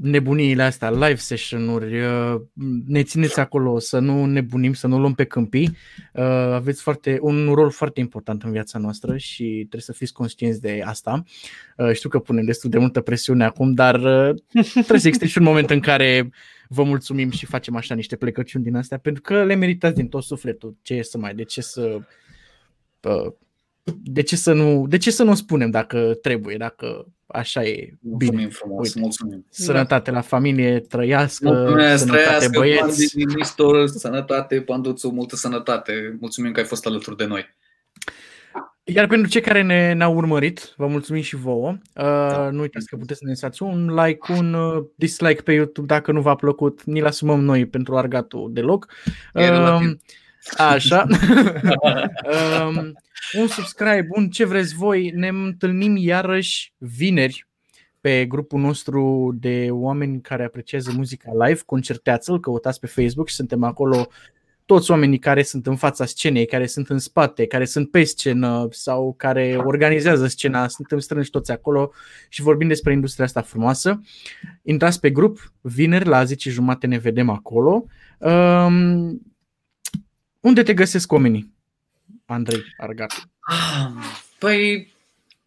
nebuniile astea, live session-uri, uh, ne țineți acolo să nu nebunim, să nu luăm pe câmpii. Uh, aveți foarte, un rol foarte important în viața noastră și trebuie să fiți conștienți de asta. Uh, știu că punem destul de multă presiune acum, dar trebuie să existe și un moment în care vă mulțumim și facem așa niște plecăciuni din astea, pentru că le meritați din tot sufletul. Ce e să mai, de ce să de ce să nu, de ce să nu spunem dacă trebuie, dacă așa e mulțumim bine. frumos, Uite, mulțumim. Sănătate la familie, trăiască, Mulțumesc, sănătate trăiască, băieți. Ministor, sănătate, Panduțu, multă sănătate. Mulțumim că ai fost alături de noi. Iar pentru cei care ne, ne-au urmărit, vă mulțumim și vouă. Uh, da. Nu uitați că puteți să ne lăsați un like, un uh, dislike pe YouTube dacă nu v-a plăcut. Ni-l asumăm noi pentru argatul deloc. Uh, așa. um, un subscribe, un ce vreți voi. Ne întâlnim iarăși vineri pe grupul nostru de oameni care apreciază muzica live, Concerteață, îl căutați pe Facebook și suntem acolo toți oamenii care sunt în fața scenei, care sunt în spate, care sunt pe scenă sau care organizează scena, suntem strânși toți acolo și vorbim despre industria asta frumoasă. Intrați pe grup, vineri la 10 jumate ne vedem acolo. Um, unde te găsesc oamenii? Andrei Argat. Păi,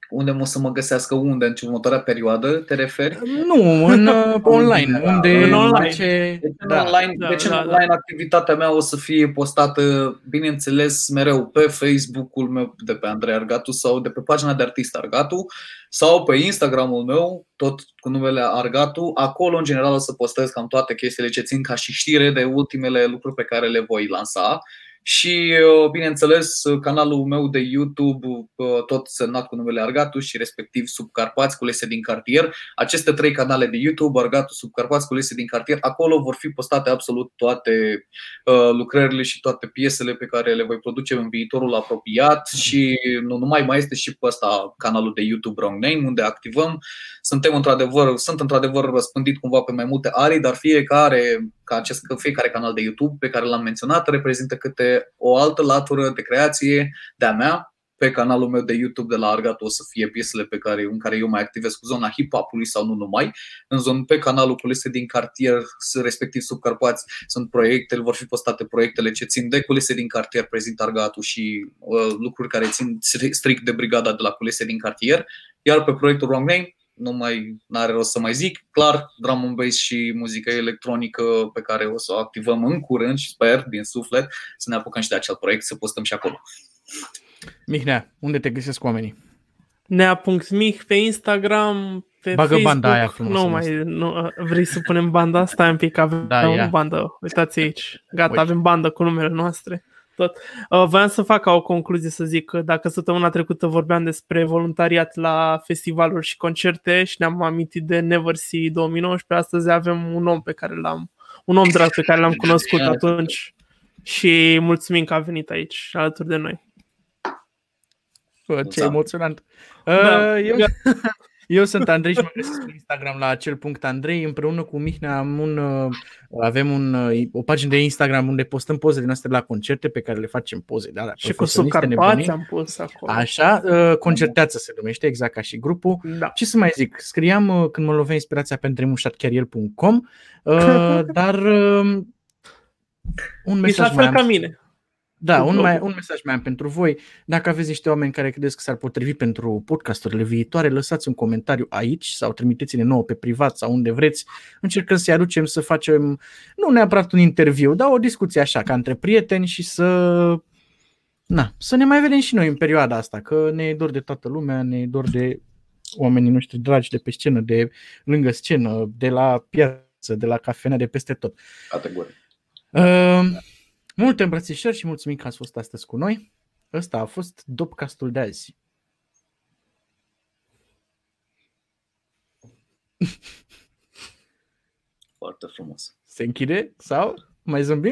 unde mă să mă găsească unde în următoarea perioadă, te referi? Nu, în uh, online. Da, unde, în online. Ce, deci, da, în online, da, deci da, în online da. activitatea mea o să fie postată, bineînțeles, mereu pe Facebook-ul meu de pe Andrei Argatu sau de pe pagina de artist Argatu sau pe Instagram-ul meu, tot cu numele Argatu. Acolo, în general, o să postez cam toate chestiile ce țin ca și știre de ultimele lucruri pe care le voi lansa și, uh, bineînțeles, canalul meu de YouTube, uh, tot semnat cu numele Argatu și respectiv Subcarpați culese din cartier. Aceste trei canale de YouTube, Argatu, Subcarpați culese din cartier, acolo vor fi postate absolut toate uh, lucrările și toate piesele pe care le voi produce în viitorul apropiat și nu numai, mai este și pe ăsta canalul de YouTube Wrong Name, unde activăm. Suntem într-adevăr, sunt într-adevăr răspândit cumva pe mai multe arii, dar fiecare, ca acest, fiecare canal de YouTube pe care l-am menționat reprezintă câte o altă latură de creație de-a mea. Pe canalul meu de YouTube de la Argat o să fie piesele pe care, în care eu mai activez cu zona hip-hop-ului sau nu numai. În zon, pe canalul Culise din cartier, respectiv sub Carpați, sunt proiecte, vor fi postate proiectele ce țin de Culise din cartier, prezint Argatul și uh, lucruri care țin strict de brigada de la Culise din cartier. Iar pe proiectul Wrong Name nu mai are rost să mai zic. Clar, drum and bass și muzică electronică pe care o să o activăm în curând și sper din suflet să ne apucăm și de acel proiect, să postăm și acolo. Mihnea, unde te găsesc oamenii? Nea.mih pe Instagram, pe Bagă Facebook. banda aia frumos. Nu mai, nu, vrei să punem banda? Stai un pic, avem Da, o ia. bandă. Uitați aici. Gata, Uite. avem bandă cu numele noastre. Tot. Uh, voiam să fac ca o concluzie să zic că dacă săptămâna trecută vorbeam despre voluntariat la festivaluri și concerte și ne-am amintit de Never See 2019, astăzi avem un om pe care l-am, un om drag pe care l-am cunoscut atunci și mulțumim că a venit aici alături de noi. Bă, ce Da. emoționant. Da. Uh, eu, eu sunt Andrei și mă găsesc pe Instagram la acel punct Andrei. Împreună cu Mihnea am un, uh, avem un, uh, o pagină de Instagram unde postăm pozele noastre la concerte pe care le facem poze de alea Și cu profesioniste, subcarpați nebunii. am pus acolo. Așa, uh, concerteață se numește, exact ca și grupul. Da. Ce să mai zic? Scriam uh, când mă lovea inspirația pe andreimușatchiar.com uh, dar uh, un Ești la mesaj mai fel am ca mine. Da, Cu un, mai, blogul. un mesaj mai am pentru voi. Dacă aveți niște oameni care credeți că s-ar potrivi pentru podcasturile viitoare, lăsați un comentariu aici sau trimiteți-ne nouă pe privat sau unde vreți. Încercăm să-i aducem să facem, nu neapărat un interviu, dar o discuție așa, ca între prieteni și să, na, să ne mai vedem și noi în perioada asta, că ne e dor de toată lumea, ne e dor de oamenii noștri dragi de pe scenă, de lângă scenă, de la piață, de la cafenea, de peste tot. Categorie. Uh, multe îmbrățișări și mulțumim că ați fost astăzi cu noi. Ăsta a fost Dopcastul de azi. Foarte frumos. Se închide sau mai zâmbim?